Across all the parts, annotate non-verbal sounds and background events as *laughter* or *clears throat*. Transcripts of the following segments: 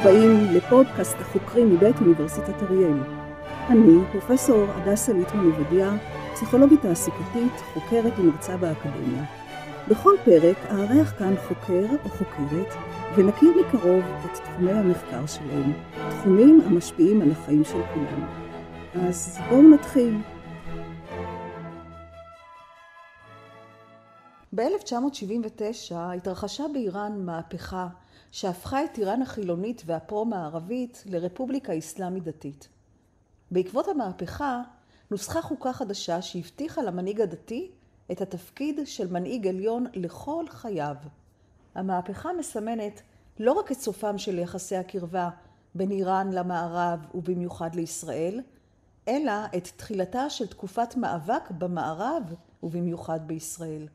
הבאים לפודקאסט החוקרים מבית אוניברסיטת אריאל. אני, פרופסור הדסה ליטמן עובדיה, פסיכולוגית תעסוקתית, חוקרת ומרצה באקדמיה. בכל פרק אארח כאן חוקר או חוקרת ונכיר מקרוב את תחומי המחקר שלהם, תחומים המשפיעים על החיים של כולנו. אז בואו נתחיל. ב-1979 התרחשה באיראן מהפכה שהפכה את איראן החילונית והפרו-מערבית לרפובליקה אסלאמית דתית. בעקבות המהפכה נוסחה חוקה חדשה שהבטיחה למנהיג הדתי את התפקיד של מנהיג עליון לכל חייו. המהפכה מסמנת לא רק את סופם של יחסי הקרבה בין איראן למערב ובמיוחד לישראל, אלא את תחילתה של תקופת מאבק במערב ובמיוחד בישראל.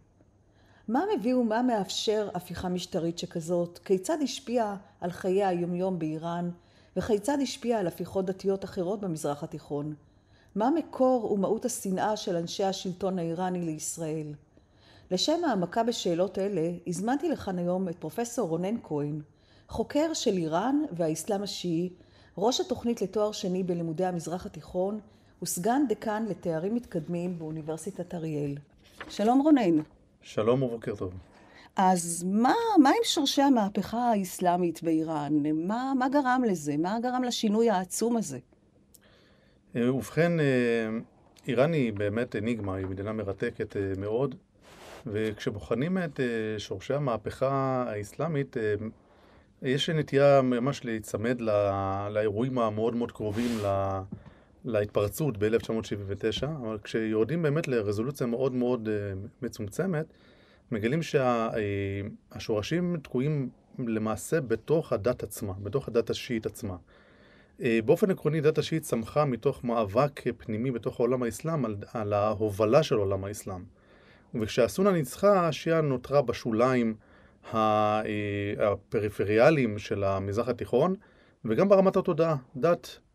מה מביא ומה מאפשר הפיכה משטרית שכזאת? כיצד השפיע על חיי היומיום באיראן? וכיצד השפיע על הפיכות דתיות אחרות במזרח התיכון? מה מקור ומהות השנאה של אנשי השלטון האיראני לישראל? לשם העמקה בשאלות אלה, הזמנתי לכאן היום את פרופסור רונן כהן, חוקר של איראן והאסלאם השיעי, ראש התוכנית לתואר שני בלימודי המזרח התיכון וסגן דקן לתארים מתקדמים באוניברסיטת אריאל. שלום רונן. שלום ובוקר טוב. אז מה, מה עם שורשי המהפכה האסלאמית באיראן? מה, מה גרם לזה? מה גרם לשינוי העצום הזה? אה, ובכן, אה, איראן היא באמת אניגמה, היא מדינה מרתקת אה, מאוד, וכשבוחנים את שורשי המהפכה האסלאמית, יש נטייה ממש להיצמד לאירועים המאוד מאוד קרובים להתפרצות ב-1979, אבל כשיורדים באמת לרזולוציה מאוד מאוד מצומצמת, מגלים שהשורשים תקועים למעשה בתוך הדת עצמה, בתוך הדת השיעית עצמה. אה, באופן עקרוני, דת השיעית צמחה מתוך מאבק פנימי בתוך העולם האסלאם על, על ההובלה של עולם האסלאם. וכשהסונה ניצחה, השיעה נותרה בשוליים אה, הפריפריאליים של המזרח התיכון, וגם ברמת התודעה. דת אה,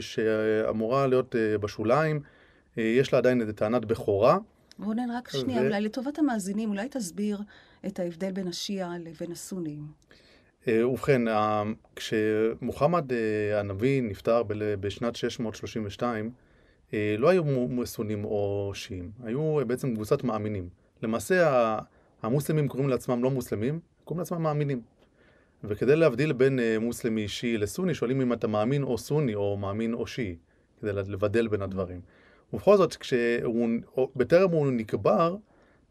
שאמורה להיות בשוליים, יש לה עדיין איזה טענת בכורה. רונן, רק שנייה, ו... אולי לטובת המאזינים, אולי תסביר את ההבדל בין השיעה לבין הסונים. אה, ובכן, כשמוחמד אה, הנביא נפטר בשנת 632, אה, לא היו סונים או שיעים, היו בעצם קבוצת מאמינים. למעשה המוסלמים קוראים לעצמם לא מוסלמים, קוראים לעצמם מאמינים. וכדי להבדיל בין מוסלמי שיעי לסוני, שואלים אם אתה מאמין או סוני או מאמין או שיעי, כדי לבדל בין הדברים. ובכל זאת, כשהוא, בטרם הוא נקבר,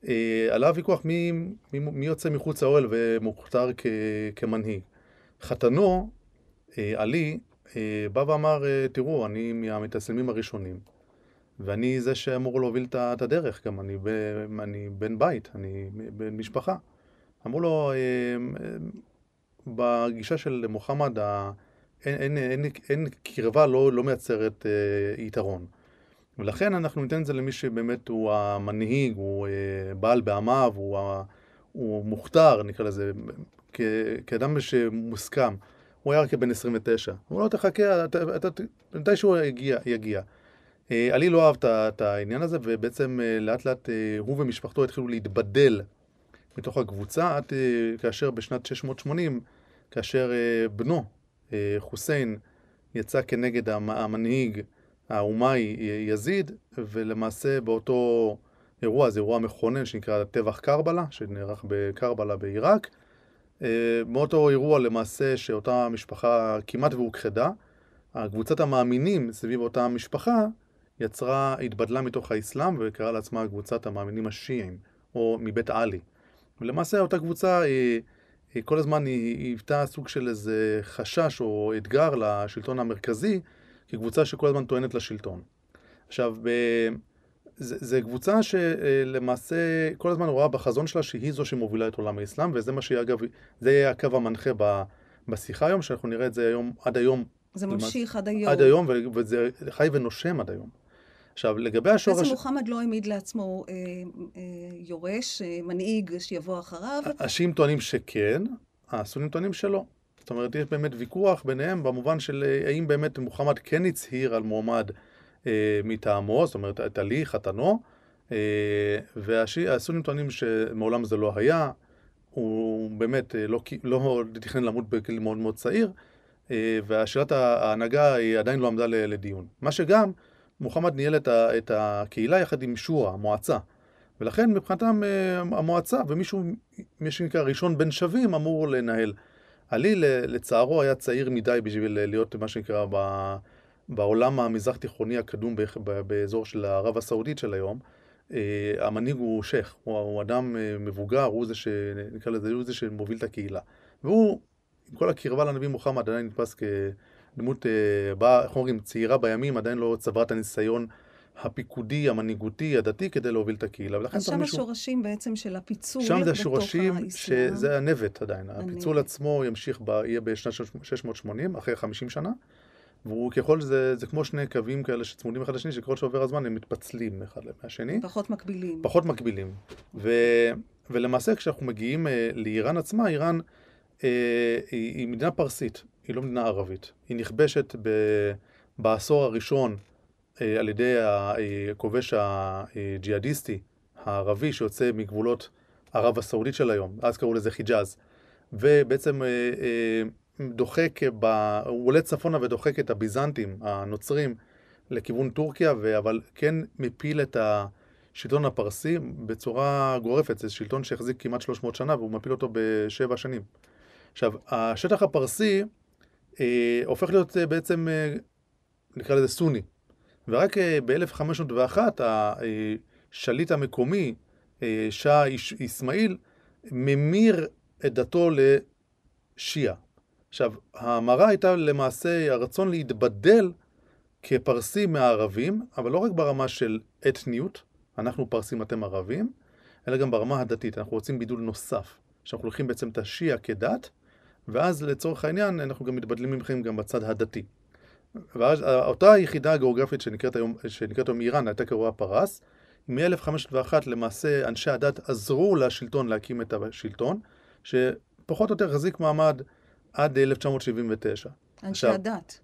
אה, עלה ויכוח מי, מי, מי יוצא מחוץ לאוהל ומוכתר כ, כמנהיג. חתנו, אה, עלי, אה, בא ואמר, אה, תראו, אני מהמתאסלמים הראשונים, ואני זה שאמור להוביל את הדרך, גם אני, אני בן בית, אני בן משפחה. אמרו לו, אה, אה, בגישה של מוחמד, אין, אין, אין, אין קרבה לא, לא מייצרת אה, יתרון. ולכן אנחנו ניתן את זה למי שבאמת הוא המנהיג, הוא אה, בעל בעמיו, הוא, הוא מוכתר, נקרא לזה, כ, כאדם שמוסכם. הוא היה רק כבן 29. הוא לא תחכה, מתישהו יגיע. יגיע. אה, עלי לא אהב את העניין הזה, ובעצם אה, לאט לאט הוא ומשפחתו התחילו להתבדל מתוך הקבוצה, עד כאשר בשנת 680, כאשר בנו, חוסיין, יצא כנגד המנהיג האומה היא יזיד, ולמעשה באותו אירוע, זה אירוע מכונן שנקרא טבח קרבלה, שנערך בקרבלה בעיראק. אה, מאותו אירוע למעשה שאותה משפחה כמעט והוכחדה, קבוצת המאמינים סביב אותה משפחה יצרה, התבדלה מתוך האסלאם וקראה לעצמה קבוצת המאמינים השיעים, או מבית עלי. ולמעשה אותה קבוצה היא, היא כל הזמן היוותה סוג של איזה חשש או אתגר לשלטון המרכזי כקבוצה שכל הזמן טוענת לשלטון. עכשיו, זה קבוצה שלמעשה כל הזמן רואה בחזון שלה שהיא זו שמובילה את עולם האסלאם, וזה מה שהיא אגב, זה יהיה הקו המנחה ב, בשיחה היום, שאנחנו נראה את זה היום, עד היום. זה ממשיך עד היום. עד היום, וזה חי ונושם עד היום. עכשיו, לגבי השורש... בעצם מוחמד לא העמיד לעצמו אה, אה, יורש, אה, מנהיג שיבוא אחריו. השיעים טוענים שכן, הסונים טוענים שלא. זאת אומרת, יש באמת ויכוח ביניהם במובן של אה, האם באמת מוחמד כן הצהיר על מועמד אה, מטעמו, זאת אומרת, את עלי, חתנו, אה, והסונים טוענים שמעולם זה לא היה. הוא באמת לא, לא תכנן למות בגיל מאוד מאוד צעיר, והשאלת ההנהגה היא עדיין לא עמדה לדיון. מה שגם, מוחמד ניהל את הקהילה יחד עם שורה, המועצה. ולכן מבחינתם המועצה ומישהו, מי שנקרא ראשון בין שווים, אמור לנהל. עלי לצערו היה צעיר מדי בשביל להיות מה שנקרא בעולם המזרח תיכוני הקדום באזור של ערב הסעודית של היום. המנהיג הוא שייח, הוא, הוא אדם מבוגר, הוא זה שנקרא לזה, הוא זה שמוביל את הקהילה. והוא, עם כל הקרבה לנביא מוחמד, עדיין נתפס כדמות, איך אומרים, צעירה בימים, עדיין לא צברה את הניסיון הפיקודי, המנהיגותי, הדתי, כדי להוביל את הקהילה. אז שם מישהו... השורשים בעצם של הפיצול שם זה השורשים, שזה הנבט עדיין. הנבט. הפיצול עצמו ימשיך, ב... יהיה בשנת 680, אחרי 50 שנה. והוא ככל זה, זה כמו שני קווים כאלה שצמודים אחד לשני, שככל שעובר הזמן הם מתפצלים אחד מהשני. פחות מקבילים. פחות מקבילים. ו, ולמעשה כשאנחנו מגיעים אה, לאיראן עצמה, איראן אה, היא, היא מדינה פרסית, היא לא מדינה ערבית. היא נכבשת ב, בעשור הראשון אה, על ידי הכובש הג'יהאדיסטי הערבי שיוצא מגבולות ערב הסעודית של היום, אז קראו לזה חיג'אז, ובעצם אה, אה, דוחק, ב... הוא עולה צפונה ודוחק את הביזנטים, הנוצרים, לכיוון טורקיה, אבל כן מפיל את השלטון הפרסי בצורה גורפת. זה שלטון שהחזיק כמעט 300 שנה והוא מפיל אותו בשבע שנים. עכשיו, השטח הפרסי אה, הופך להיות אה, בעצם, אה, נקרא לזה סוני. ורק אה, ב-1501 השליט המקומי, אה, שאה אסמאעיל, ממיר את דתו לשיעה. עכשיו, ההמרה הייתה למעשה הרצון להתבדל כפרסים מהערבים, אבל לא רק ברמה של אתניות, אנחנו פרסים, אתם ערבים, אלא גם ברמה הדתית. אנחנו רוצים בידול נוסף, שאנחנו לוקחים בעצם את השיעה כדת, ואז לצורך העניין אנחנו גם מתבדלים ממכם גם בצד הדתי. ואז אותה יחידה הגיאוגרפית שנקראת היום, שנקראת היום איראן, הייתה קרואה פרס, מ-1501 למעשה אנשי הדת עזרו לשלטון להקים את השלטון, שפחות או יותר החזיק מעמד עד 1979. אנשי עכשיו, הדת.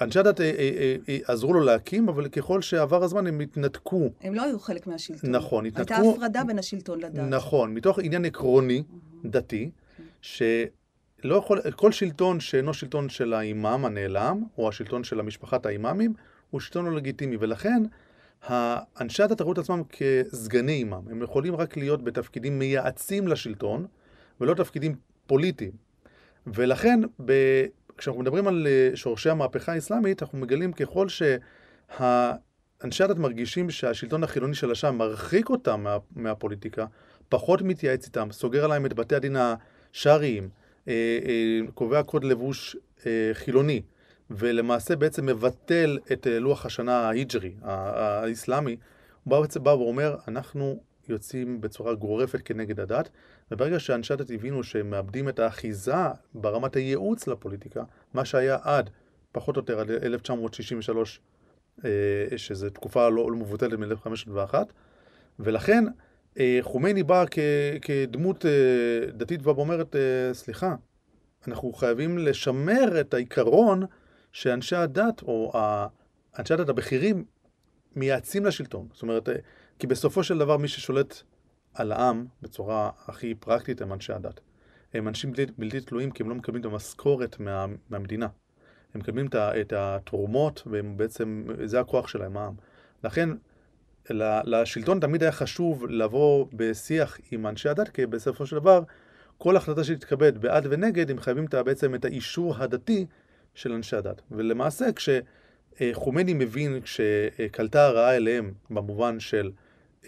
אנשי הדת אה, אה, אה, עזרו לו להקים, אבל ככל שעבר הזמן הם התנתקו. הם לא היו חלק מהשלטון. נכון, התנתקו. הייתה הפרדה בין השלטון לדת. נכון, מתוך עניין עקרוני, דתי, ש... לא יכול, כל שלטון שאינו שלטון של האימאם הנעלם, או השלטון של המשפחת האימאמים, הוא שלטון לא לגיטימי, ולכן אנשי הדת ראו את עצמם כסגני אימאם. הם יכולים רק להיות בתפקידים מייעצים לשלטון, ולא תפקידים פוליטיים. ולכן, ב... כשאנחנו מדברים על אה, שורשי המהפכה האסלאמית, אנחנו מגלים ככל שאנשי הדת מרגישים שהשלטון החילוני של השם מרחיק אותם מה... מהפוליטיקה, פחות מתייעץ איתם, סוגר עליהם את בתי הדין השרעיים, קובע קוד לבוש אה, חילוני, ולמעשה בעצם מבטל את לוח השנה ההיג'רי, האסלאמי, הוא בעצם בא ואומר, אנחנו יוצאים בצורה גורפת כנגד הדת, וברגע שאנשי הדת הבינו שהם מאבדים את האחיזה ברמת הייעוץ לפוליטיקה, מה שהיה עד, פחות או יותר, עד 1963, שזו תקופה לא, לא מבוטלת מ-1501, ולכן אה, חומייני בא כדמות אה, דתית ואומרת, אה, סליחה, אנחנו חייבים לשמר את העיקרון שאנשי הדת, או אנשי הדת הבכירים, מייעצים לשלטון. זאת אומרת, כי בסופו של דבר מי ששולט על העם בצורה הכי פרקטית הם אנשי הדת. הם אנשים בלתי, בלתי תלויים כי הם לא מקבלים את המשכורת מה, מהמדינה. הם מקבלים את התרומות והם בעצם, זה הכוח שלהם, העם. לכן לשלטון תמיד היה חשוב לבוא בשיח עם אנשי הדת, כי בסופו של דבר, כל החלטה שתתקבל בעד ונגד, הם חייבים בעצם את האישור הדתי של אנשי הדת. ולמעשה, כשחומני מבין, כשקלטה הרעה אליהם, במובן של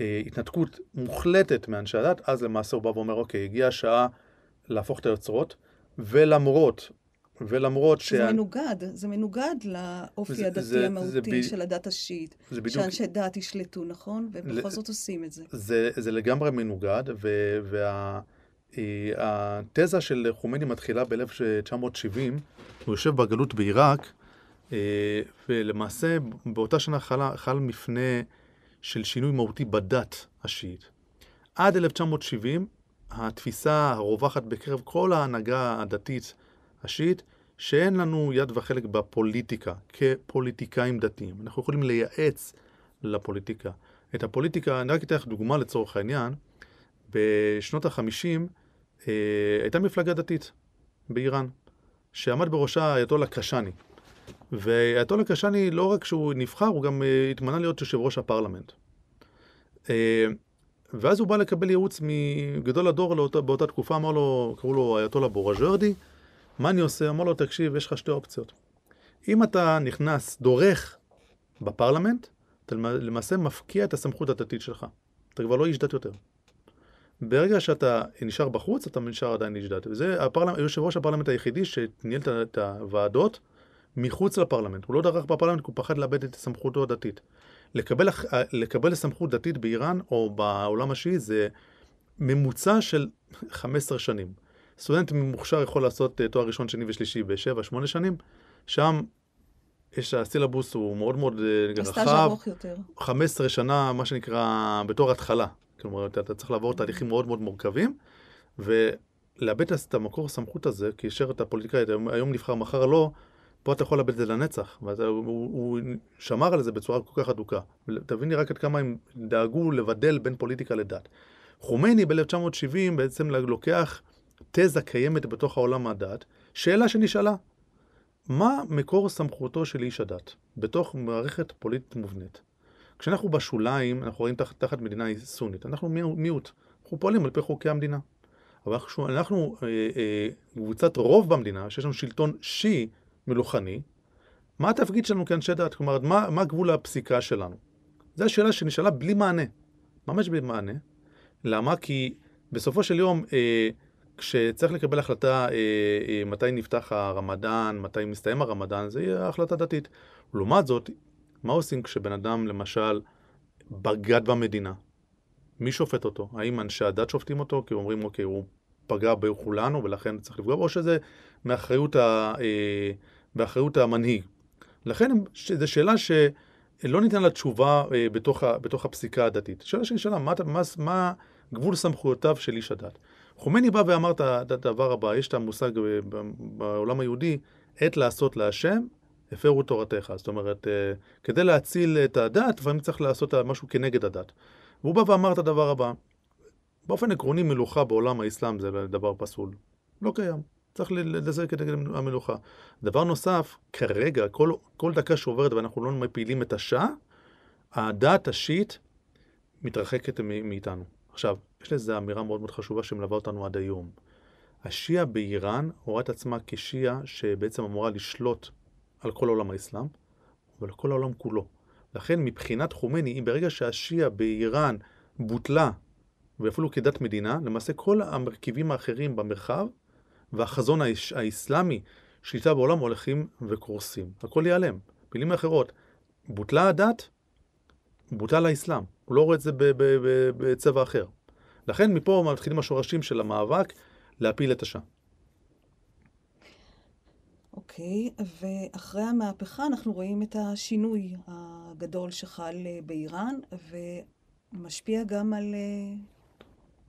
אה, התנתקות מוחלטת מאנשי הדת, אז למעשה הוא בא ואומר, אוקיי, הגיעה השעה להפוך את היוצרות, ולמרות ולמרות ש... זה מנוגד, זה מנוגד לאופי זה, הדתי זה, המהותי זה ב... של הדת השיעית. זה בדיוק... שאנשי דת ישלטו, נכון? ובכל ל... זאת עושים את זה. זה, זה לגמרי מנוגד, והתזה וה... של חומני מתחילה ב-1970, הוא יושב בגלות בעיראק, אה, ולמעשה באותה שנה חל, חל מפנה של שינוי מהותי בדת השיעית. עד 1970, התפיסה הרווחת בקרב כל ההנהגה הדתית השיעית, שאין לנו יד וחלק בפוליטיקה, כפוליטיקאים דתיים. אנחנו יכולים לייעץ לפוליטיקה. את הפוליטיקה, אני רק אתן לך דוגמה לצורך העניין, בשנות ה-50 אה, הייתה מפלגה דתית באיראן, שעמד בראשה האייתולה קשאני. והאייתולה קשאני, לא רק שהוא נבחר, הוא גם אה, התמנה להיות יושב ראש הפרלמנט. אה, ואז הוא בא לקבל ייעוץ מגדול הדור לאותה, באותה תקופה, אמר לו, קראו לו אייתולה בורג'רדי, מה אני עושה? אמר לו, תקשיב, יש לך שתי אופציות. אם אתה נכנס, דורך בפרלמנט, אתה למעשה מפקיע את הסמכות הדתית שלך. אתה כבר לא איש דת יותר. ברגע שאתה נשאר בחוץ, אתה נשאר עדיין איש דת. וזה הפרלמנט, יושב ראש הפרלמנט היחידי שניהל את הוועדות מחוץ לפרלמנט. הוא לא דרך בפרלמנט, כי הוא פחד לאבד את סמכותו הדתית. לקבל, לקבל סמכות דתית באיראן או בעולם השיעי זה ממוצע של 15 שנים. סטודנט מוכשר יכול לעשות אה, תואר ראשון, שני ושלישי בשבע, שמונה שנים, שם יש, הסילבוס הוא מאוד מאוד אה, רחב. ארוך יותר. 15 שנה, מה שנקרא, בתור התחלה. כלומר, אתה, אתה צריך לעבור תהליכים מאוד מאוד מורכבים, ולאבד את המקור הסמכות הזה, כי אישר את הפוליטיקאי, היום נבחר, מחר לא, פה אתה יכול לאבד את זה לנצח. והוא הוא, הוא שמר על זה בצורה כל כך אדוקה. תביני רק עד כמה הם דאגו לבדל בין פוליטיקה לדת. חומייני ב-1970 בעצם לוקח תזה קיימת בתוך העולם הדת, שאלה שנשאלה, מה מקור סמכותו של איש הדת בתוך מערכת פוליטית מובנית? כשאנחנו בשוליים, אנחנו רואים תחת, תחת מדינה סונית, אנחנו מיעוט, אנחנו פועלים על פי חוקי המדינה. אבל אנחנו, אנחנו אה, אה, קבוצת רוב במדינה, שיש לנו שלטון שיעי מלוכני, מה התפקיד שלנו כאנשי דת? כלומר, מה, מה גבול הפסיקה שלנו? זו השאלה שנשאלה בלי מענה, ממש בלי מענה. למה? כי בסופו של יום, אה, כשצריך לקבל החלטה אה, אה, מתי נפתח הרמדאן, מתי מסתיים הרמדאן, זה יהיה החלטה דתית. לעומת זאת, מה עושים כשבן אדם, למשל, בגד במדינה? מי שופט אותו? האם אנשי הדת שופטים אותו? כי אומרים, אוקיי, הוא פגע בכולנו ולכן צריך לפגוע, או שזה מאחריות, ה, אה, באחריות המנהיג. לכן זו שאלה שלא ניתן לה תשובה אה, בתוך, בתוך הפסיקה הדתית. שאלה שנשאלה, מה, מה, מה גבול סמכויותיו של איש הדת? חומני בא ואמר את הדבר הבא, יש את המושג בעולם היהודי, עת לעשות להשם, הפרו תורתך. זאת אומרת, אה, כדי להציל את הדת, לפעמים צריך לעשות משהו כנגד הדת. והוא בא ואמר את הדבר הבא, באופן עקרוני מלוכה בעולם האסלאם זה דבר פסול. לא קיים. צריך לזה כנגד המלוכה. דבר נוסף, כרגע, כל, כל דקה שעוברת ואנחנו לא מפילים את השעה, הדת השיעית מתרחקת מאיתנו. עכשיו, יש לזה אמירה מאוד מאוד חשובה שמלווה אותנו עד היום. השיעה באיראן רואה את עצמה כשיעה שבעצם אמורה לשלוט על כל עולם האסלאם, אבל כל העולם כולו. לכן מבחינת חומני, אם ברגע שהשיעה באיראן בוטלה, ואפילו כדת מדינה, למעשה כל המרכיבים האחרים במרחב והחזון האסלאמי שליטה בעולם הולכים וקורסים. הכל ייעלם. מילים אחרות, בוטלה הדת, בוטל האסלאם. הוא לא רואה את זה בצבע אחר. לכן מפה מתחילים השורשים של המאבק להפיל את השעה. אוקיי, okay, ואחרי המהפכה אנחנו רואים את השינוי הגדול שחל אה, באיראן, ומשפיע גם על אה,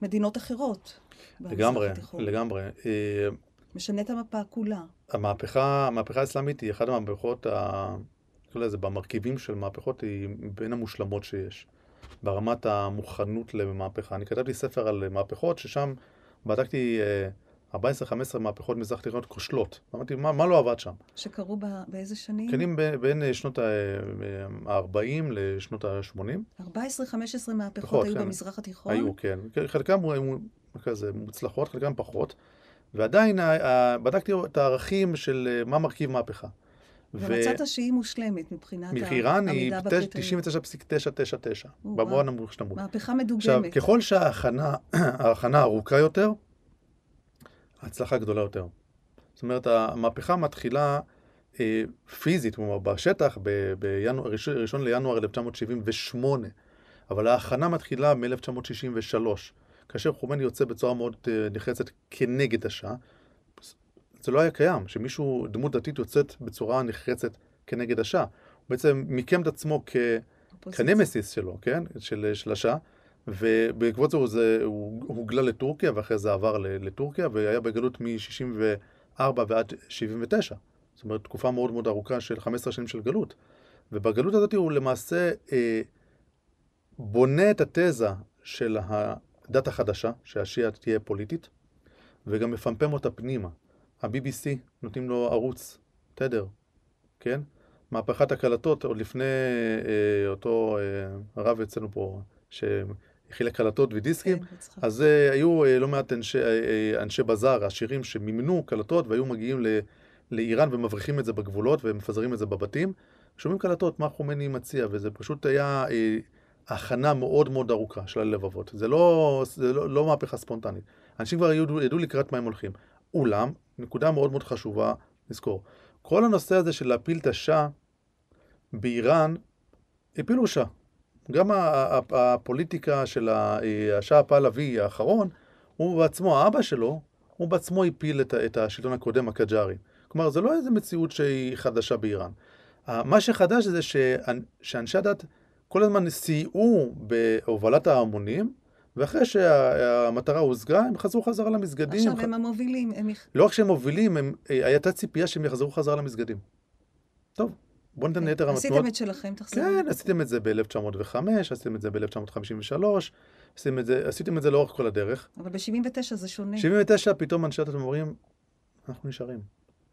מדינות אחרות. לגמרי, לגמרי. אה, משנה את המפה כולה. המהפכה, המהפכה האסלאמית היא אחת המהפכות, ה... לזה, במרכיבים של מהפכות, היא בין המושלמות שיש. ברמת המוכנות למהפכה. אני כתבתי ספר על מהפכות, ששם בדקתי 14-15 מהפכות מזרח תיכונות כושלות. אמרתי, מה, מה לא עבד שם? שקרו באיזה שנים? קנים בין אה, שנות ה-40 לשנות ה-80. 14-15 מהפכות היו כן. במזרח התיכון? היו, כן. חלקם היו כזה מוצלחות, חלקם פחות. ועדיין בדקתי את הערכים של אה, מה מרכיב מהפכה. ומצאת שהיא מושלמת מבחינת מאיראן היא 99.999, במובן הנמוך שנמוך. מהפכה מדוגמת. עכשיו, ככל שההכנה *clears throat* ארוכה יותר, ההצלחה גדולה יותר. זאת אומרת, המהפכה מתחילה אה, פיזית, כלומר בשטח, ב-1 לינואר 1978, אבל ההכנה מתחילה מ-1963, כאשר חומני יוצא בצורה מאוד אה, נחרצת כנגד השעה. זה לא היה קיים, שמישהו, דמות דתית יוצאת בצורה נחרצת כנגד השעה. הוא בעצם מיקם את עצמו כ... כנמסיס שלו, כן? של, של השעה. ובעקבות זה הוא, זה הוא הוגלה לטורקיה, ואחרי זה עבר לטורקיה, והיה בגלות מ-64 ועד 79. זאת אומרת, תקופה מאוד מאוד ארוכה של 15 שנים של גלות. ובגלות הזאת הוא למעשה אה, בונה את התזה של הדת החדשה, שהשיעה תהיה פוליטית, וגם מפמפם אותה פנימה. ה-BBC נותנים לו ערוץ, תדר, כן? מהפכת הקלטות, עוד לפני אה, אותו אה, הרב אצלנו פה, שהכיל קלטות ודיסקים, כן. אז אה, היו אה, לא מעט אנשי, אה, אה, אנשי בזאר, עשירים, שמימנו קלטות והיו מגיעים ל, לאיראן ומבריחים את זה בגבולות ומפזרים את זה בבתים. שומעים קלטות, מה חומני מציע, וזה פשוט היה אה, הכנה מאוד מאוד ארוכה של הלבבות. זה לא, זה לא, לא מהפכה ספונטנית. אנשים כבר ידעו, ידעו לקראת מה הם הולכים. אולם, נקודה מאוד מאוד חשובה לזכור, כל הנושא הזה של להפיל את השאה באיראן, הפילו שאה. גם הפוליטיקה של ה- השאה הפעלבי האחרון, הוא בעצמו, האבא שלו, הוא בעצמו הפיל את, השלטון הקודם, הקג'ארי. כלומר, זה לא איזו מציאות שהיא חדשה באיראן. מה שחדש זה שאנ- שאנשי הדת כל הזמן סייעו בהובלת ההמונים, ואחרי שהמטרה הושגה, הם חזרו חזרה למסגדים. עכשיו הם המובילים, הם... לא רק שהם מובילים, הם, אה, הייתה ציפייה שהם יחזרו חזרה למסגדים. טוב, בואו ניתן ליתר עשיתם המתנועות. את שלכם, תחזרו. כן, עשיתם את זה ב-1905, עשיתם את זה ב-1953, עשיתם את זה, עשיתם את זה לאורך כל הדרך. אבל ב-79 זה שונה. 79 פתאום אנשי הדת אומרים, אנחנו נשארים.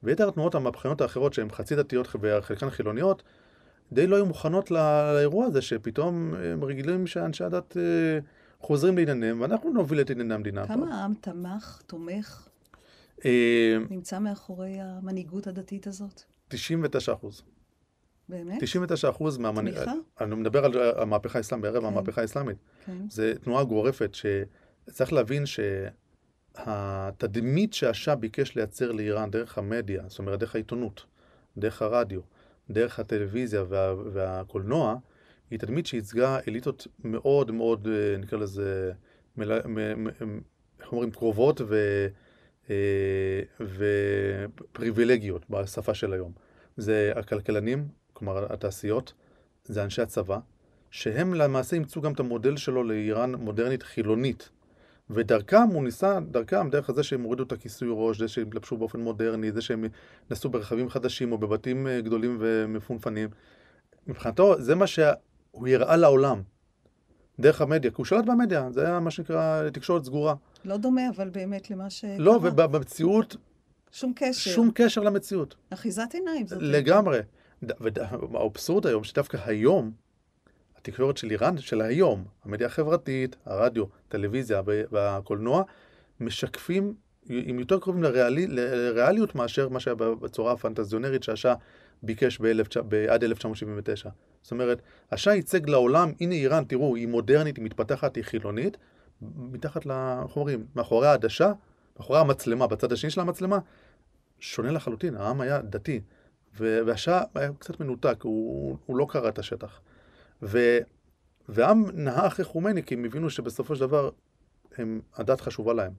ויתר התנועות המהפכניות האחרות שהן חצי דתיות וחלקן חילוניות, די לא היו מוכנות לא- לאירוע הזה, שפתאום הם רגילים שאנשי הדת אה, חוזרים לענייניהם, ואנחנו נוביל את ענייני המדינה. כמה העם תמך, תומך, אה, נמצא מאחורי המנהיגות הדתית הזאת? 99 אחוז. באמת? 99 אחוז מהמנהיג... תמיכה? אני מדבר על המהפכה האסלאמית, בערב כן. המהפכה האסלאמית. כן. זו תנועה גורפת שצריך להבין שהתדמית שהשאה ביקש לייצר לאיראן דרך המדיה, זאת אומרת דרך העיתונות, דרך הרדיו, דרך הטלוויזיה וה, והקולנוע, היא תדמית שייצגה אליטות מאוד מאוד, אה, נקרא לזה. איך אומרים, קרובות ו... אה, ופריבילגיות בשפה של היום. זה הכלכלנים, כלומר התעשיות, זה אנשי הצבא, שהם למעשה אימצו גם את המודל שלו לאיראן מודרנית חילונית. ודרכם הוא ניסה, דרכם, דרך זה שהם הורידו את הכיסוי ראש, זה שהם התלבשו באופן מודרני, זה שהם נסעו ברכבים חדשים או בבתים אה, גדולים ומפונפנים. מבחינתו, זה מה שהוא הראה לעולם, דרך המדיה, כי הוא שלט במדיה, זה היה מה שנקרא תקשורת סגורה. לא דומה, אבל באמת למה שקרה. לא, ובמציאות, שום קשר. שום קשר למציאות. אחיזת עיניים זאת. לגמרי. והאבסורד היום, שדווקא היום, התקשורת של איראן, של היום, המדיה החברתית, הרדיו, טלוויזיה והקולנוע, משקפים, הם יותר קרובים לריאלי, לריאליות מאשר מה שהיה בצורה הפנטזיונרית שהשאה ביקש ב- ב- עד 1979. זאת אומרת, השאה ייצג לעולם, הנה איראן, תראו, היא מודרנית, היא מתפתחת, היא חילונית, מתחת ל... איך אומרים? מאחורי העדשה, מאחורי המצלמה, בצד השני של המצלמה, שונה לחלוטין, העם היה דתי. והשאה היה קצת מנותק, הוא, הוא לא קרא את השטח. ו, והעם נהה אחרי חומני, כי הם הבינו שבסופו של דבר הם, הדת חשובה להם.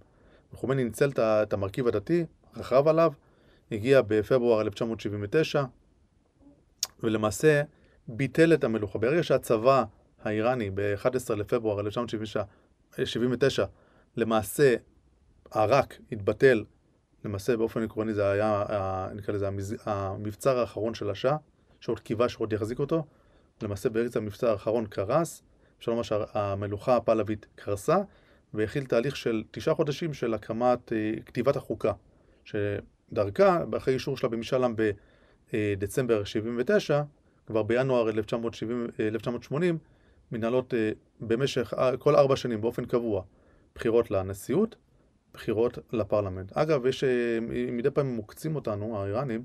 חומני ניצל את המרכיב הדתי, רכב עליו, הגיע בפברואר 1979, ולמעשה ביטל את המלוכה. ברגע שהצבא האיראני ב-11 לפברואר 1979, למעשה ערק התבטל למעשה באופן עקרוני זה היה, נקרא לזה, המבצר האחרון של השאה, שעוד קיווה שעוד יחזיק אותו. למעשה בארץ המבצר האחרון קרס, אפשר לומר שהמלוכה הפעלבית קרסה, והכיל תהליך של תשעה חודשים של הקמת, כתיבת החוקה, שדרכה, אחרי אישור שלה במשאל עם בדצמבר 79, כבר בינואר 1970, 1980, מנהלות במשך כל ארבע שנים באופן קבוע בחירות לנשיאות, בחירות לפרלמנט. אגב, יש, מדי פעם מוקצים אותנו, האיראנים,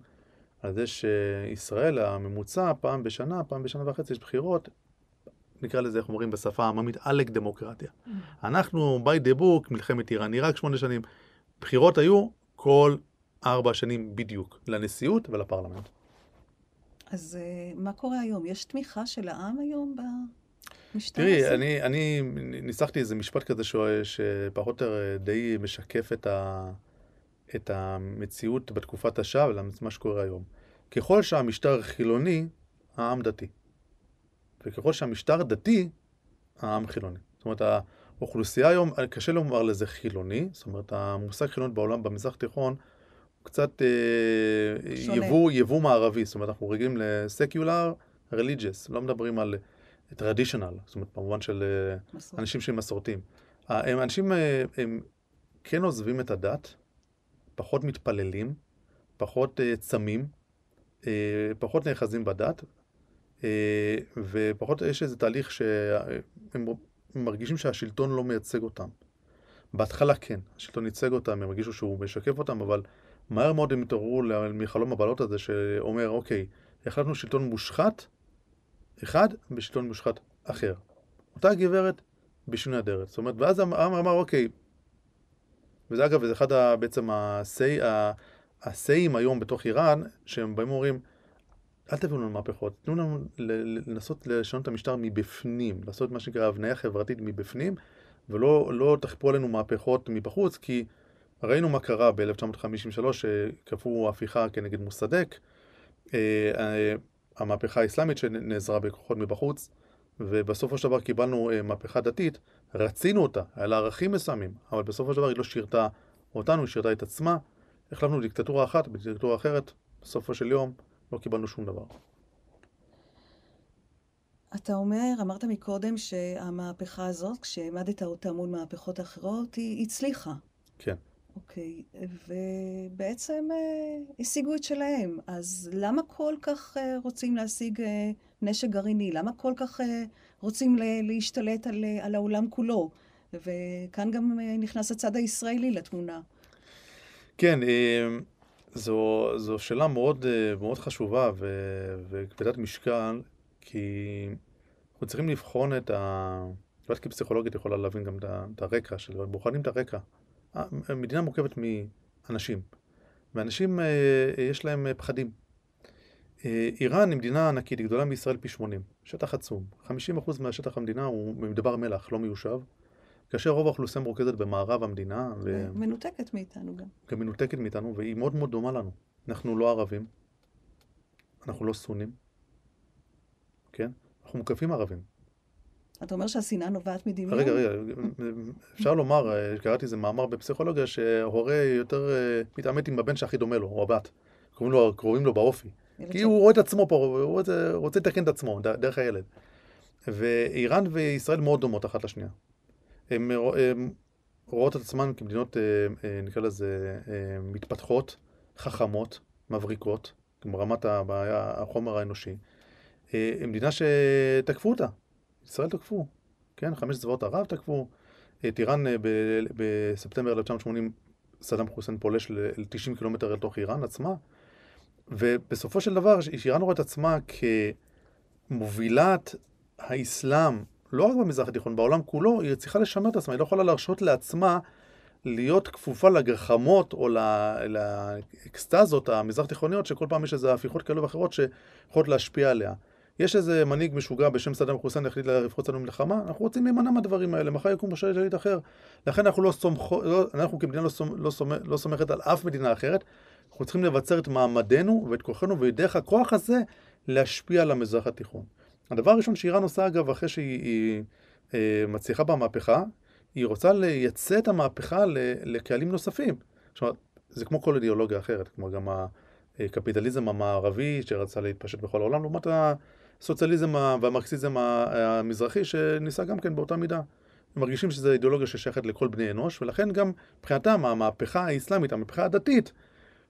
על זה שישראל, הממוצע, פעם בשנה, פעם בשנה וחצי, יש בחירות, נקרא לזה, איך אומרים בשפה העממית, עלק דמוקרטיה. אנחנו, by the book, מלחמת איראן, עיראק שמונה שנים. בחירות היו כל ארבע שנים בדיוק, לנשיאות ולפרלמנט. אז מה קורה היום? יש תמיכה של העם היום ב... תראי, אני, אני ניסחתי איזה משפט כזה שפחות או יותר די משקף את, ה, את המציאות בתקופת השעה ולמה שקורה היום. ככל שהמשטר חילוני, העם דתי. וככל שהמשטר דתי, העם חילוני. זאת אומרת, האוכלוסייה היום, קשה לומר לזה חילוני, זאת אומרת, המושג חילוני בעולם, במזרח התיכון, קצת אה, יבוא, יבוא מערבי. זאת אומרת, אנחנו רגילים לסקיולר, religious, לא מדברים על... טרדישיונל, זאת אומרת, במובן של מסורת. אנשים שהם מסורתיים. הם אנשים, הם כן עוזבים את הדת, פחות מתפללים, פחות uh, צמים, uh, פחות נאחזים בדת, uh, ופחות יש איזה תהליך שהם מרגישים שהשלטון לא מייצג אותם. בהתחלה כן, השלטון ייצג אותם, הם הרגישו שהוא משקף אותם, אבל מהר מאוד הם התעוררו מחלום הבעלות הזה שאומר, אוקיי, החלטנו שלטון מושחת אחד בשלטון מושחת אחר. אותה גברת בשינוי אדרת. זאת אומרת, ואז העם אמר, אוקיי, וזה אגב, זה אחד ה, בעצם הסיים היום בתוך איראן, שהם באים ואומרים, אל תביאו לנו מהפכות, תנו לנו לנסות לשנות את המשטר מבפנים, לעשות מה שנקרא הבניה חברתית מבפנים, ולא לא תכפו עלינו מהפכות מבחוץ, כי ראינו מה קרה ב-1953, שכפו הפיכה כנגד מוסדק, אה, אה, המהפכה האסלאמית שנעזרה בכוחות מבחוץ, ובסופו של דבר קיבלנו אה, מהפכה דתית, רצינו אותה, היה לה ערכים מסוימים, אבל בסופו של דבר היא לא שירתה אותנו, היא שירתה את עצמה. החלפנו דיקטטורה אחת בדיקטטורה אחרת, בסופו של יום לא קיבלנו שום דבר. אתה אומר, אמרת מקודם שהמהפכה הזאת, כשהעמדת אותה מול מהפכות אחרות, היא הצליחה. כן. אוקיי, ובעצם אה, השיגו את שלהם. אז למה כל כך אה, רוצים להשיג אה, נשק גרעיני? למה כל כך רוצים להשתלט על, על העולם כולו? וכאן גם נכנס הצד הישראלי לתמונה. כן, זו, זו שאלה מאוד, מאוד חשובה וכבדת משקל, כי אנחנו צריכים לבחון את ה... לא יודעת כפסיכולוגית יכולה להבין גם את הרקע של בוחנים את הרקע. המדינה מורכבת מאנשים, ואנשים יש להם פחדים. אה, איראן היא מדינה ענקית, היא גדולה מישראל פי 80, שטח עצום. 50% מהשטח המדינה הוא מדבר מלח, לא מיושב, כאשר רוב האוכלוסייה מרוכזת במערב המדינה. ו... מנותקת מאיתנו גם. גם מנותקת מאיתנו, והיא מאוד מאוד דומה לנו. אנחנו לא ערבים, אנחנו לא סונים, כן? אנחנו מוקפים ערבים. אתה אומר שהשנאה נובעת מדמיון? רגע, רגע, אפשר לומר, אה, קראתי איזה מאמר בפסיכולוגיה, שהורה יותר אה, מתעמת עם הבן שהכי דומה לו, או הבת. קוראים לו, קוראים לו באופי. כי הוא רואה את עצמו פה, הוא רוצה, רוצה לתקן את עצמו דרך הילד. ואיראן וישראל מאוד דומות אחת לשנייה. הן רואות את עצמן כמדינות, אה, נקרא לזה, מתפתחות, חכמות, מבריקות, ברמת החומר האנושי. מדינה שתקפו אותה, ישראל תקפו, כן, חמש צבאות ערב תקפו. את איראן בספטמבר 1980 סדאם חוסיין פולש ל-90 קילומטר לתוך איראן עצמה. ובסופו של דבר, איראן רואה את עצמה כמובילת האסלאם, לא רק במזרח התיכון, בעולם כולו, היא צריכה לשמר את עצמה, היא לא יכולה להרשות לעצמה להיות כפופה לגחמות או לאקסטזות המזרח תיכוניות, שכל פעם יש איזה הפיכות כאלו ואחרות שיכולות להשפיע עליה. יש איזה מנהיג משוגע בשם סדאם חוסיין החליט לפרוץ לנו מלחמה, אנחנו רוצים להימנע מהדברים האלה, מחר יקום בשליט אחר. לכן אנחנו לא סומכות, לא, אנחנו כמדינה לא, סומ, לא, סומ, לא סומכת על אף מדינה אחרת, אנחנו צריכים לבצר את מעמדנו ואת כוחנו, ודרך הכוח הזה להשפיע על המזרח התיכון. הדבר הראשון שאיראן עושה, אגב, אחרי שהיא היא, אה, מצליחה במהפכה, היא רוצה לייצא את המהפכה לקהלים נוספים. זאת זה כמו כל אידיאולוגיה אחרת, כמו גם הקפיטליזם המערבי שרצה להתפשט בכל העולם, לעומת הסוציאליזם והמרקסיזם המזרחי שניסה גם כן באותה מידה. הם מרגישים שזו אידיאולוגיה ששייכת לכל בני אנוש, ולכן גם מבחינתם המהפכה האסלאמית, המהפכה הדתית,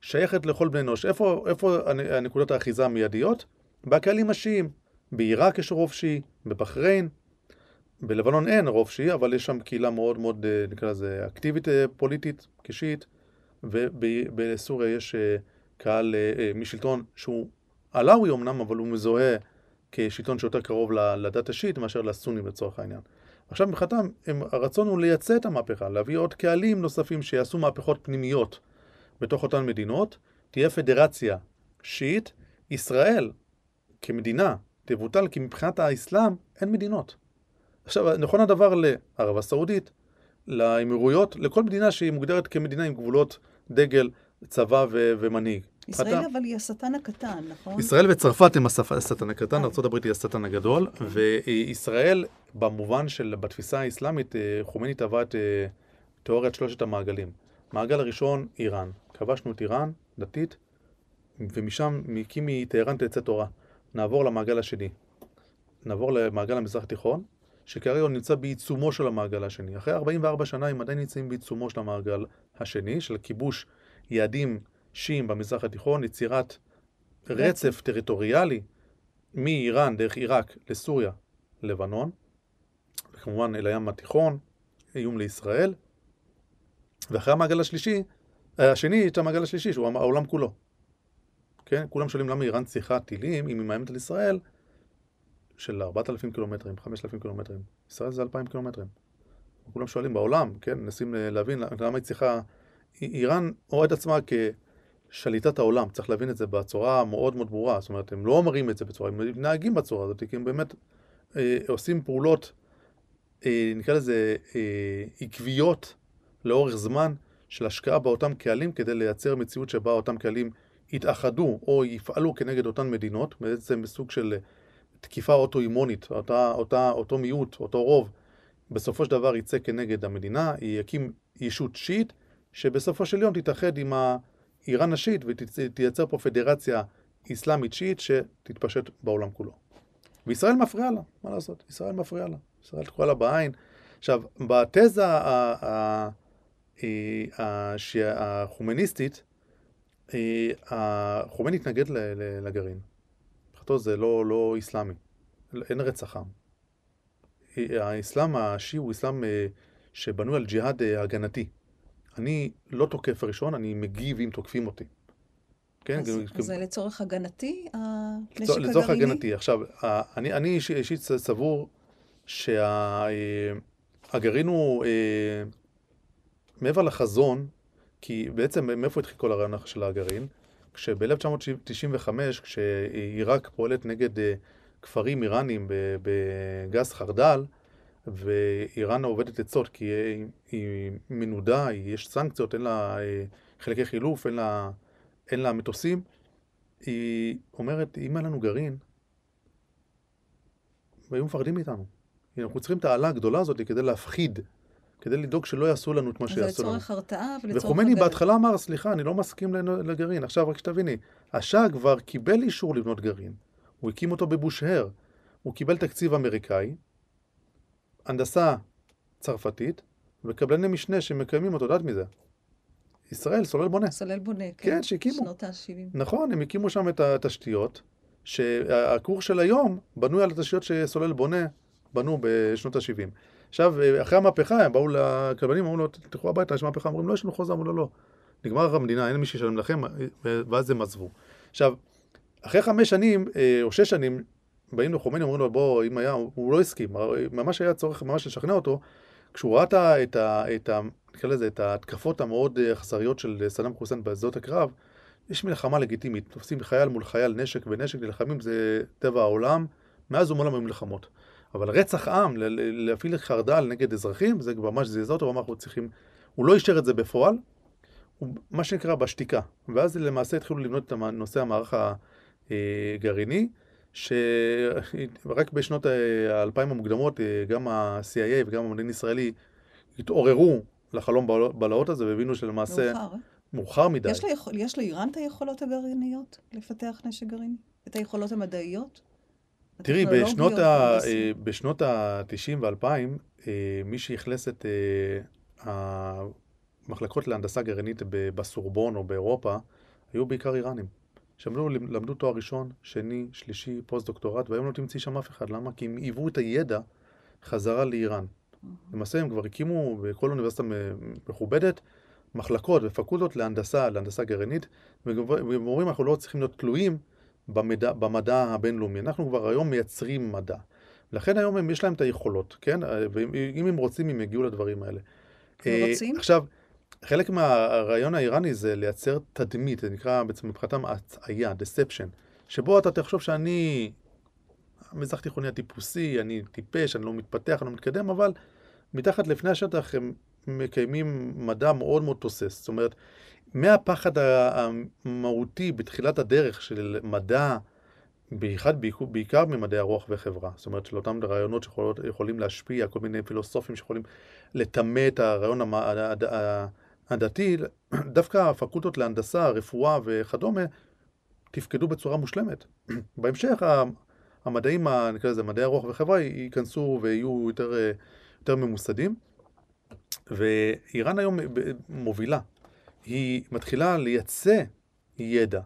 שייכת לכל בני אנוש. איפה, איפה הנקודות האחיזה המיידיות? בקהלים השיעים. בעיראק יש רוב שיעי, בבחריין, בלבנון אין רוב שיעי, אבל יש שם קהילה מאוד מאוד, אה, נקרא לזה, אקטיבית אה, פוליטית, כשיעית, ובסוריה יש אה, קהל משלטון שהוא עלאווי אמנם, אבל הוא מזוהה כשלטון שיותר קרוב לדת השיעית מאשר לסונים לצורך העניין. עכשיו מבחינתם, הרצון הוא לייצא את המהפכה, להביא עוד קהלים נוספים שיעשו מהפכות פנימיות בתוך אותן מדינות, תהיה פדרציה שיעית, ישראל כמדינה תבוטל, כי מבחינת האסלאם אין מדינות. עכשיו, נכון הדבר לערב הסעודית, לאמירויות, לכל מדינה שהיא מוגדרת כמדינה עם גבולות דגל, צבא ו- ומנהיג. ישראל. אבל היא השטן הקטן, נכון? ישראל וצרפת הם השטן הקטן. ארה"ב היא השטן הגדול, וישראל, במובן של, בתפיסה האסלאמית, אה, חומני טבע את אה, תיאוריית שלושת המעגלים. מעגל הראשון, איראן. כבשנו את איראן, דתית, ומשם, כי מטהרן תצא תורה. נעבור למעגל השני. נעבור למעגל המזרח התיכון, שכרגע הוא נמצא בעיצומו של המעגל השני. אחרי 44 שנה הם עדיין נמצאים בעיצומו של המעגל השני, של כיבוש יעדים שיעים במזרח התיכון, יצירת רצף טריטוריאלי מאיראן דרך עיראק לסוריה, לבנון, וכמובן אל הים התיכון, איום לישראל, ואחרי המעגל השלישי, השני, יש את המעגל השלישי, שהוא העולם כולו. כן? כולם שואלים למה איראן צריכה טילים, אם היא מאיימת על ישראל, של 4,000 קילומטרים, 5,000 קילומטרים. ישראל זה 2,000 קילומטרים. כולם שואלים בעולם, כן? מנסים להבין למה היא צריכה... איראן רואה את עצמה כשליטת העולם, צריך להבין את זה בצורה מאוד מאוד ברורה. זאת אומרת, הם לא אומרים את זה בצורה, הם מתנהגים בצורה הזאת, כי הם באמת אה, עושים פעולות, אה, נקרא לזה, אה, עקביות לאורך זמן של השקעה באותם קהלים כדי לייצר מציאות שבה אותם קהלים יתאחדו או יפעלו כנגד אותן מדינות, בעצם בסוג של תקיפה אוטואימונית, אותה, אותה, אותו מיעוט, אותו רוב, בסופו של דבר יצא כנגד המדינה, יקים ישות שיעית, שבסופו של יום תתאחד עם איראן השיעית ותייצר פה פדרציה אסלאמית שיעית שתתפשט בעולם כולו. וישראל מפריעה לה, מה לעשות? ישראל מפריעה לה. ישראל תקועה לה בעין. עכשיו, בתזה החומניסטית, החומני התנגד לגרעין. מבחינתו זה לא, לא אסלאמי, אין רצח עם. האסלאם השיעי הוא אסלאם אה, שבנוי על ג'יהאד אה, הגנתי. אני לא תוקף ראשון, אני מגיב אם תוקפים אותי. כן? אז, גם, אז זה לצורך הגנתי, הנשק הגרעיני? לצורך הגנתי. עכשיו, אני, אני אישית סבור שהגרעין אה, הוא מעבר לחזון, כי בעצם מאיפה התחיל כל הרעיון של הגרעין? כשב-1995, כשעיראק פועלת נגד אה, כפרים איראנים בגז חרדל, ואיראן עובדת עצות כי היא מנודה, יש סנקציות, אין לה אה, חלקי חילוף, אין לה, אין לה מטוסים, היא אומרת, אם אין לנו גרעין, והיו מפחדים מאיתנו. אנחנו צריכים את העלה הגדולה הזאת כדי להפחיד כדי לדאוג שלא יעשו לנו את מה שיעשו לנו. זה לצורך הרתעה ולצורך... וחומני בהתחלה אמר, סליחה, אני לא מסכים לגרעין. עכשיו, רק שתביני, השאה כבר קיבל אישור לבנות גרעין. הוא הקים אותו בבושהר. הוא קיבל תקציב אמריקאי, הנדסה צרפתית, וקבלני משנה שמקיימים אותו, יודעת מזה? ישראל, סולל בונה. סולל בונה, כן. כן, שהקימו. שנות ה-70. נכון, הם הקימו שם את התשתיות, שהקורס של היום בנוי על התשתיות שסולל בונה בנו בשנות ה-70. עכשיו, אחרי המהפכה, הם באו לכלבנים, אמרו לו, תלכו הביתה, יש מהפכה, אמרו, לא, יש לנו חוזה, אמרו לו, לא. נגמר המדינה, אין מי שישלם לכם, ואז הם עזבו. עכשיו, אחרי חמש שנים, אה, או שש שנים, באים לחומני, אומרים לו, בוא, אם היה, הוא לא הסכים, ממש היה צורך ממש לשכנע אותו, כשהוא ראה את ה... את ה נקרא לזה, את ההתקפות המאוד אה, אכזריות של סדאם חוסיין בשדות הקרב, יש מלחמה לגיטימית, תופסים חייל מול חייל, נשק ונשק, נלחמים, זה טבע העולם, מאז ומעולם היו מלחמות. אבל רצח עם, להפעיל חרדל נגד אזרחים, זה ממש זעזע אותו, אנחנו צריכים... הוא לא אישר את זה בפועל, הוא מה שנקרא בשתיקה. ואז למעשה התחילו לבנות את נושא המערך הגרעיני, שרק בשנות האלפיים המוקדמות, אה, גם ה-CIA וגם המודיעין הישראלי התעוררו לחלום בלהות הזה, והבינו שלמעשה... מאוחר, אה? מאוחר מדי. יש, ליכול, יש לאיראן את היכולות הגרעיניות לפתח נשק גרעיני? את היכולות המדעיות? תראי, בשנות, ה, אה, בשנות ה-90 וה-2000, מי שאכלס את המחלקות להנדסה גרעינית בסורבון או באירופה, היו בעיקר איראנים. שהם לא למדו תואר ראשון, שני, שלישי, פוסט-דוקטורט, והיום לא תמצאי שם אף אחד. למה? כי הם היוו את הידע חזרה לאיראן. למעשה הם כבר הקימו בכל אוניברסיטה מכובדת מחלקות ופקולטות להנדסה, להנדסה גרעינית, והם אומרים אנחנו לא צריכים להיות תלויים במדע, במדע הבינלאומי. אנחנו כבר היום מייצרים מדע. לכן היום הם, יש להם את היכולות, כן? ואם הם רוצים, הם יגיעו לדברים האלה. הם רוצים? עכשיו, חלק מהרעיון האיראני זה לייצר תדמית, זה נקרא בעצם מבחינתם הטעיה, deception, שבו אתה תחשוב שאני מזרח תיכוני הטיפוסי, אני טיפש, אני לא מתפתח, אני לא מתקדם, אבל מתחת לפני השטח הם מקיימים מדע מאוד מאוד תוסס. זאת אומרת, מהפחד המהותי בתחילת הדרך של מדע, בייחד, בעיקר ממדעי הרוח וחברה, זאת אומרת של אותם רעיונות שיכולים להשפיע, כל מיני פילוסופים שיכולים לטמא את הרעיון הדתי, *clears throat* דווקא הפקולטות להנדסה, רפואה וכדומה, תפקדו בצורה מושלמת. *clears throat* בהמשך המדעים, נקרא לזה מדעי הרוח וחברה, ייכנסו ויהיו יותר, יותר ממוסדים. ואיראן היום מובילה היא מתחילה לייצא ידע.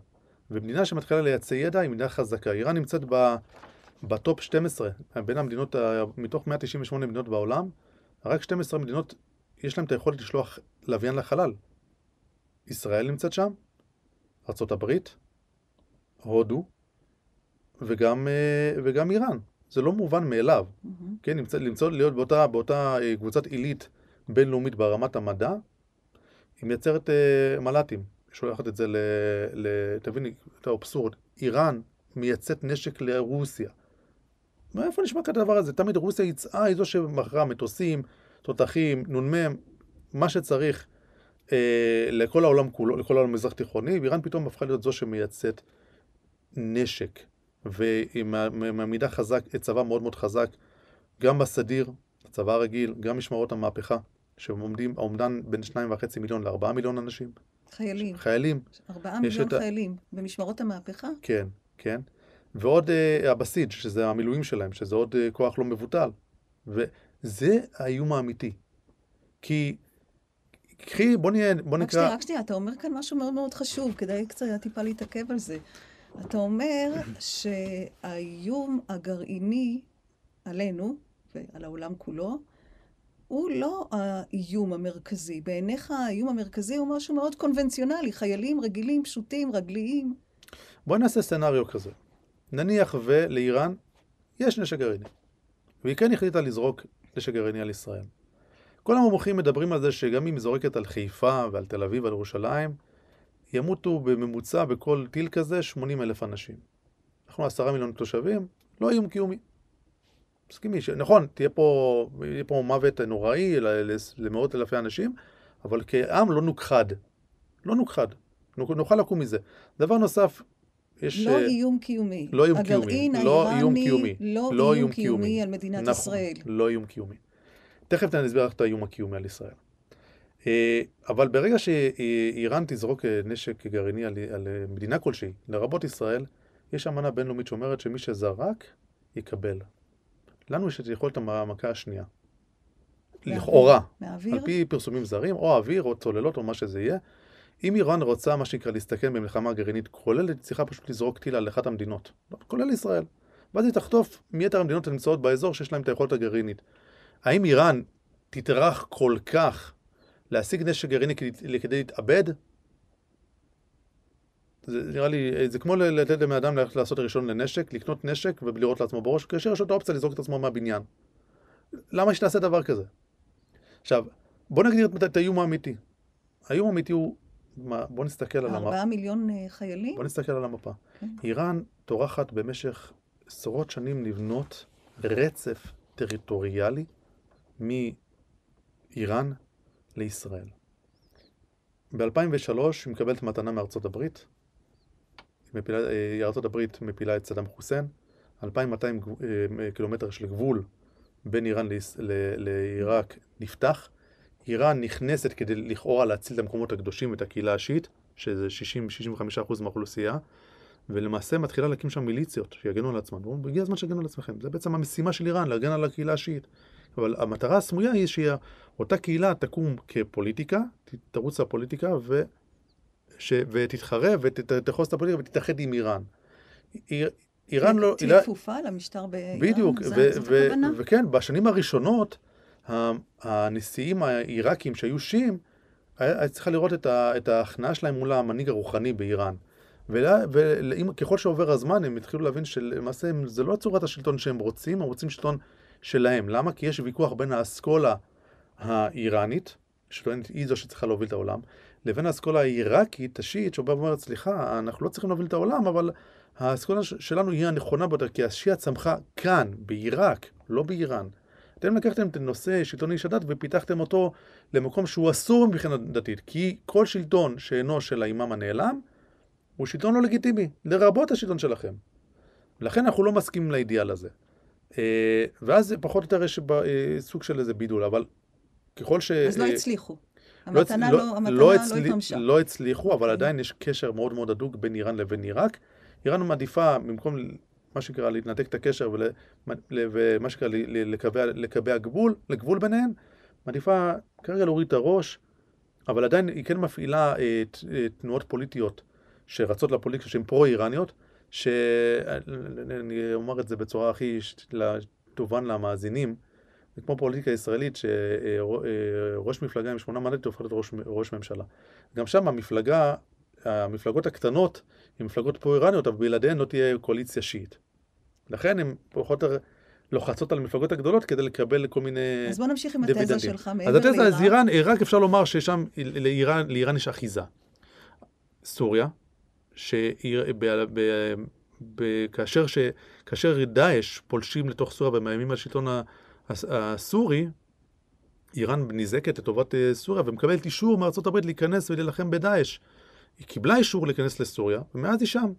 ומדינה שמתחילה לייצא ידע היא מדינה חזקה. איראן נמצאת בטופ 12, בין המדינות, מתוך 198 מדינות בעולם, רק 12 מדינות יש להן את היכולת לשלוח לוויין לחלל. ישראל נמצאת שם, ארה"ב, הודו, וגם, אה, וגם איראן. זה לא מובן מאליו. Mm-hmm. כן, למצוא, למצוא להיות באותה, באותה אה, קבוצת עילית בינלאומית ברמת המדע, היא מייצרת uh, מל"טים. שולחת את זה ל... ל תביני את האבסורד. איראן מייצאת נשק לרוסיה. מאיפה נשמע כזה דבר הזה? תמיד רוסיה יצאה, היא זו שמכרה מטוסים, תותחים, נ"מ, מה שצריך אה, לכל העולם כולו, לכל העולם המזרח תיכוני, ואיראן פתאום הפכה להיות זו שמייצאת נשק. והיא מעמידה חזק, צבא מאוד מאוד חזק, גם בסדיר, הצבא הרגיל, גם משמרות המהפכה, שעומדים, האומדן בין שניים וחצי מיליון לארבעה מיליון אנשים. חיילים. חיילים. ארבעה מיליון את... חיילים במשמרות המהפכה? כן, כן. ועוד uh, הבסיג', שזה המילואים שלהם, שזה עוד uh, כוח לא מבוטל. וזה האיום האמיתי. כי, קחי, בוא נהיה, בוא נקרא... רק שנייה, רק שנייה, אתה אומר כאן משהו מאוד מאוד חשוב, כדאי קצת טיפה להתעכב על זה. אתה אומר שהאיום הגרעיני עלינו ועל העולם כולו, הוא לא האיום המרכזי. בעיניך האיום המרכזי הוא משהו מאוד קונבנציונלי, חיילים רגילים, פשוטים, רגליים. בואי נעשה סצנריו כזה. נניח ולאיראן יש נשק גרעיני, והיא כן החליטה לזרוק נשק גרעיני על ישראל. כל המומחים מדברים על זה שגם אם היא זורקת על חיפה ועל תל אביב ועל ירושלים, ימותו בממוצע בכל טיל כזה 80 אלף אנשים. אנחנו עשרה מיליון תושבים, לא איום קיומי. מסכימי, נכון, תהיה פה, תהיה פה מוות נוראי למאות אלפי אנשים, אבל כעם לא נוכחד. לא נוכחד. נוכל לקום מזה. דבר נוסף, יש... לא איום קיומי. לא איום קיומי. לא איום קיומי. לא, לא איום קיומי על מדינת נכון, ישראל. לא איום קיומי. תכף אני אסביר לך את האיום הקיומי על ישראל. אה, אבל ברגע שאיראן תזרוק אה, נשק גרעיני על, על מדינה כלשהי, לרבות ישראל, יש אמנה בינלאומית שאומרת שמי שזרק, יקבל. לנו יש את יכולת המכה השנייה. לכאורה. מהאוויר? על פי פרסומים זרים, או אוויר, או צוללות, או מה שזה יהיה. אם איראן רוצה, מה שנקרא, להסתכן במלחמה גרעינית כוללת, היא צריכה פשוט לזרוק טיל על אחת המדינות, כולל ישראל. ואז היא תחטוף מיתר המדינות הנמצאות באזור שיש להן את היכולת הגרעינית. האם איראן תטרח כל כך להשיג נשק גרעיני כדי, כדי להתאבד? זה נראה לי, זה כמו לתת לבן אדם לעשות ראשון לנשק, לקנות נשק ולירות לעצמו בראש, כאשר יש לו את האופציה לזרוק את עצמו מהבניין. למה שתעשה דבר כזה? עכשיו, בוא נגדיר את האיום האמיתי. האיום האמיתי הוא, מה, בוא נסתכל על המפה. ארבעה מיליון אה, חיילים? בוא נסתכל על המפה. כן. איראן טורחת במשך עשרות שנים לבנות רצף טריטוריאלי מאיראן לישראל. ב-2003 היא מקבלת מתנה מארצות הברית, מפילה, אה, ארצות הברית מפילה את סדאם חוסיין, 2,200 אה, קילומטר של גבול בין איראן לעיראק נפתח, איראן נכנסת כדי לכאורה להציל את המקומות הקדושים ואת הקהילה השיעית, שזה 60-65% מהאוכלוסייה, ולמעשה מתחילה להקים שם מיליציות שיגנו על עצמם. הגיע הזמן שיגנו על עצמכם. זה בעצם המשימה של איראן, להגן על הקהילה השיעית. אבל המטרה הסמויה היא שאותה קהילה תקום כפוליטיקה, תרוץ לפוליטיקה ו... ש... ותתחרה ותחוס את הפוליטיקה ותתאחד עם איראן. איראן לא... תהיה כפופה למשטר באיראן? בדיוק, וכן, בשנים הראשונות, הנשיאים העיראקים שהיו שיעים, היה צריכה לראות את ההכנעה שלהם מול המנהיג הרוחני באיראן. וככל שעובר הזמן הם התחילו להבין שלמעשה זה לא צורת השלטון שהם רוצים, הם רוצים שלטון שלהם. למה? כי יש ויכוח בין האסכולה האיראנית, שטוענת היא זו שצריכה להוביל את העולם, לבין האסכולה העיראקית, השיעית, שבאה ואומרת, סליחה, אנחנו לא צריכים להוביל את העולם, אבל האסכולה שלנו היא הנכונה ביותר, כי השיעה צמחה כאן, בעיראק, לא באיראן. אתם לקחתם את הנושא שלטון איש הדת ופיתחתם אותו למקום שהוא אסור מבחינה דתית, כי כל שלטון שאינו של האימאם הנעלם, הוא שלטון לא לגיטימי, לרבות השלטון שלכם. לכן אנחנו לא מסכימים לאידיאל הזה. אה, ואז פחות או יותר יש אה, סוג של איזה בידול, אבל ככל ש... אז לא הצליחו. לא המתנה לא, לא, המתנה לא, הצל... לא התממשה. לא הצליחו, אבל אוקיי. עדיין יש קשר מאוד מאוד הדוק בין איראן לבין עיראק. איראן מעדיפה, במקום מה שנקרא להתנתק את הקשר. ומה שנקרא לקבע, לקבע גבול, לגבול ביניהן, מעדיפה כרגע להוריד את הראש, אבל עדיין היא כן מפעילה אה, ת- אה, תנועות פוליטיות שרצות לפוליטיקה שהן פרו-איראניות, שאני אומר את זה בצורה הכי תובן למאזינים, זה כמו פוליטיקה ישראלית שראש מפלגה עם שמונה מנדטים הופך להיות ראש, ראש ממשלה. גם שם המפלגה, המפלגות הקטנות הן מפלגות פרו-איראניות, אבל בלעדיהן לא תהיה קואליציה שיעית. לכן הן פחות או יותר לוחצות על המפלגות הגדולות כדי לקבל כל מיני... אז בוא נמשיך עם התזה. שלך אז מעבר התזה, אז לאיראן. איראן, רק אפשר לומר ששם לאיראן, לאיראן יש אחיזה. סוריה, שאיר, ב, ב, ב, כאשר, ש, כאשר דאעש פולשים לתוך סוריה ומאיימים על הס- הסורי, איראן נזעקת לטובת אה, סוריה ומקבלת אישור מארצות הברית להיכנס ולהילחם בדאעש. היא קיבלה אישור להיכנס לסוריה, ומאז היא שם.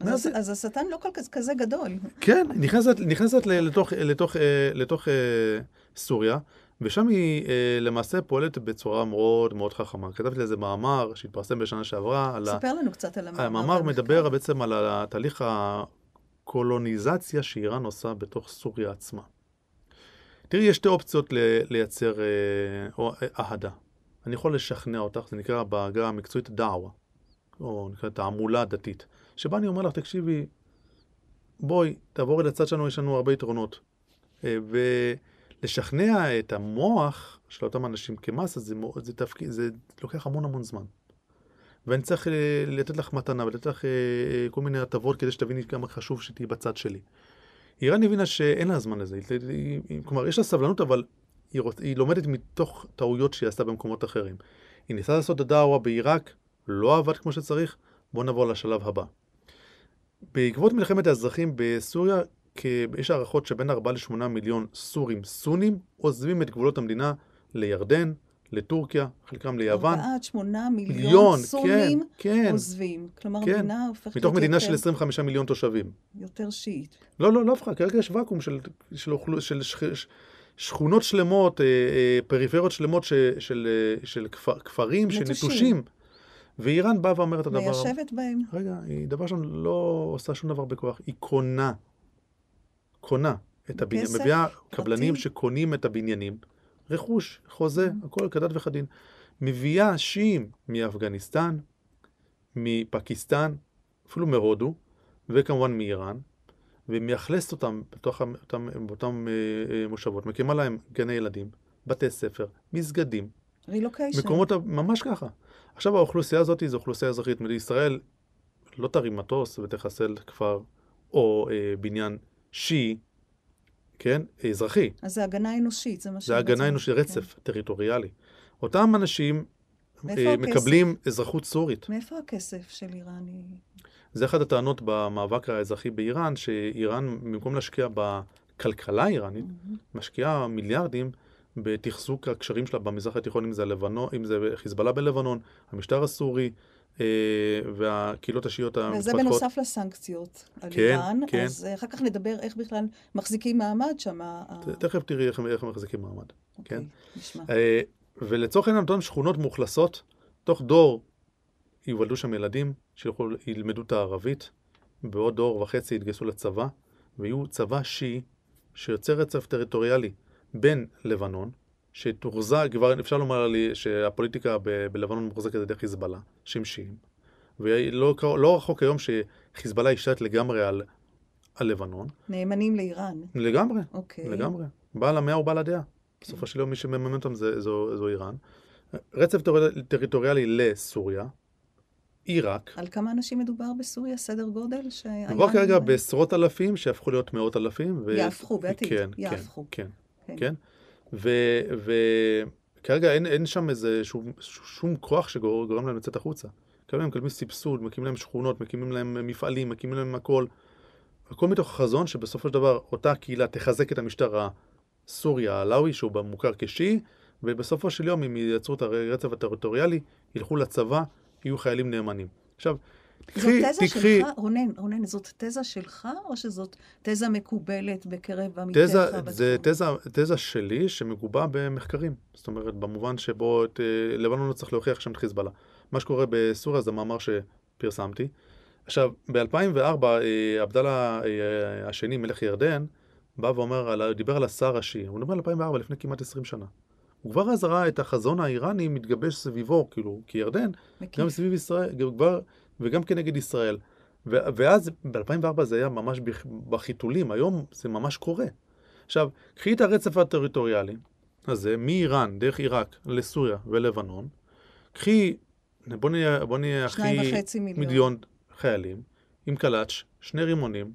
אז, אז השטן לא כל כך כזה גדול. כן, נכנסת, נכנסת לתוך, לתוך, אה, לתוך אה, סוריה, ושם היא אה, למעשה פועלת בצורה מאוד מאוד חכמה. כתבתי לזה מאמר שהתפרסם בשנה שעברה. ספר לנו קצת על המאמר. המאמר והמחקר. מדבר בעצם על התהליך הקולוניזציה שאיראן עושה בתוך סוריה עצמה. תראי, יש שתי אופציות ל- לייצר אה, או, אה, אהדה. אני יכול לשכנע אותך, זה נקרא בעגה המקצועית דעווה, או נקרא תעמולה דתית, שבה אני אומר לך, תקשיבי, בואי, תעבורי לצד שלנו, יש לנו הרבה יתרונות. אה, ולשכנע את המוח של אותם אנשים כמסה, זה, זה, תפקיד, זה לוקח המון המון זמן. ואני צריך אה, לתת לך מתנה ולתת לך אה, אה, כל מיני הטבות כדי שתביני כמה חשוב שתהיי בצד שלי. איראן הבינה שאין לה זמן לזה, כלומר יש לה סבלנות אבל היא, רוצ, היא לומדת מתוך טעויות שהיא עשתה במקומות אחרים. היא ניסתה לעשות את הדאווה בעיראק, לא עבד כמו שצריך, בואו נעבור לשלב הבא. בעקבות מלחמת האזרחים בסוריה, יש הערכות שבין 4 ל-8 מיליון סורים סונים עוזבים את גבולות המדינה לירדן, לטורקיה, חלקם ליוון. ארבעה עד שמונה מיליון מיליון, סונים כן, כן. עוזבים. כלומר, כן. המדינה הופכת מתוך מדינה יותר- של 25 מיליון תושבים. יותר שיעית. לא, לא, לא הפכה, כרגע יש ואקום של, של, אוכלו- של שכ- ש- שכונות שלמות, אה, אה, פריפריות שלמות ש, של, אה, של כפר, כפרים נטושים. שנטושים. ואיראן באה ואומרת את הדבר... מיישבת בהם. רגע, היא דבר ראשון לא עושה שום דבר בכוח, היא קונה. קונה את הבניין, מביאה קבלנים. שקונים את הבניינים, רכוש, חוזה. הכל כדת וכדין. מביאה שיעים מאפגניסטן, מפקיסטן, אפילו מהודו, וכמובן מאיראן, ומאכלסת אותם בתוך אותם, אותם אה, אה, מושבות, מקימה להם גני ילדים, בתי ספר, מסגדים, רילוקיישן. מקומות, ממש ככה. עכשיו האוכלוסייה הזאת זו אוכלוסייה אזרחית. ישראל לא תרים מטוס ותחסל כפר או אה, בניין שיעי, כן, אזרחי. אז זה הגנה אנושית, זה מה זה שבעצם- הגנה אנושית, רצף טריטוריאלי. אותם אנשים אה, הכסף? מקבלים אזרחות סורית. מאיפה הכסף של איראן? זה אחת הטענות במאבק האזרחי באיראן, שאיראן, במקום להשקיע בכלכלה האיראנית, משקיעה מיליארדים בתחזוק הקשרים שלה במזרח התיכון, אם זה, הלבנון, אם זה חיזבאללה בלבנון, המשטר הסורי והקהילות השיעיות וזה המתפתחות. בנוסף לסנקציות על כן, איראן. כן. אז אה, אחר כך נדבר איך בכלל מחזיקים מעמד שם. תכף תראי איך איך מחזיקים מעמד. אוקיי, כן. נשמע. אה, ולצורך העניין, אותן שכונות מאוכלסות, תוך דור ייוולדו שם ילדים שילכו, ילמדו את הערבית, בעוד דור וחצי יתגייסו לצבא, ויהיו צבא שיעי שיוצר רצף טריטוריאלי בין לבנון, שתוחזק, כבר אפשר לומר לי שהפוליטיקה ב- בלבנון מוחזקת על ידי חיזבאללה, שהם שיעים, ולא לא רחוק היום שחיזבאללה ישתלט לגמרי על, על לבנון, נאמנים לאיראן. לגמרי, אוקיי. לגמרי. בעל המאה הוא בעל הדעה. בסופו של יום מי שמממן אותם זה, זו, זו איראן. רצף טר- טריטוריאלי לסוריה, עיראק. על כמה אנשים מדובר בסוריה? סדר גודל? מדובר כרגע בעשרות אלפים שהפכו להיות מאות אלפים. ו... יהפכו בעתיד, כן, יהפכו. כן, כן. כן. וכרגע אין, אין שם איזה שום, שום כוח שגורם להם לצאת החוצה. כרגע הם מקבלים סבסוד, מקימים להם שכונות, מקימים להם מפעלים, מקימים להם הכל. הכל מתוך החזון שבסופו של דבר אותה קהילה תחזק את המשטר הסורי העלאווי, שהוא מוכר כשיעי, ובסופו של יום, אם ייצרו את הרצף הטריטוריאלי, ילכו לצבא, יהיו חיילים נאמנים. עכשיו, תקחי, תזה תקחי, שלך, רונן, רונן, זאת תזה שלך, או שזאת תזה מקובלת בקרב עמיתיך תזה? זה תזה, תזה שלי שמגובה במחקרים. זאת אומרת, במובן שבו את אה, לבנון לא צריך להוכיח שם את חיזבאללה. מה שקורה בסוריה זה מאמר שפרסמתי. עכשיו, ב-2004 אה, עבדאללה אה, השני, מלך ירדן, בא ואומר, דיבר על השר השיעי. הוא מדבר על 2004, לפני כמעט 20 שנה. הוא כבר אז ראה את החזון האיראני מתגבש סביבו, כאילו, כירדן, מקיף. גם סביב ישראל, כבר, וגם כנגד ישראל. ו- ואז ב-2004 זה היה ממש בח- בחיתולים, היום זה ממש קורה. עכשיו, קחי את הרצף הטריטוריאלי הזה, מאיראן, דרך עיראק, לסוריה ולבנון, קחי, בוא נהיה, בוא נהיה הכי... שניים וחצי מיליון. מיליון חיילים, עם קלאץ', שני רימונים,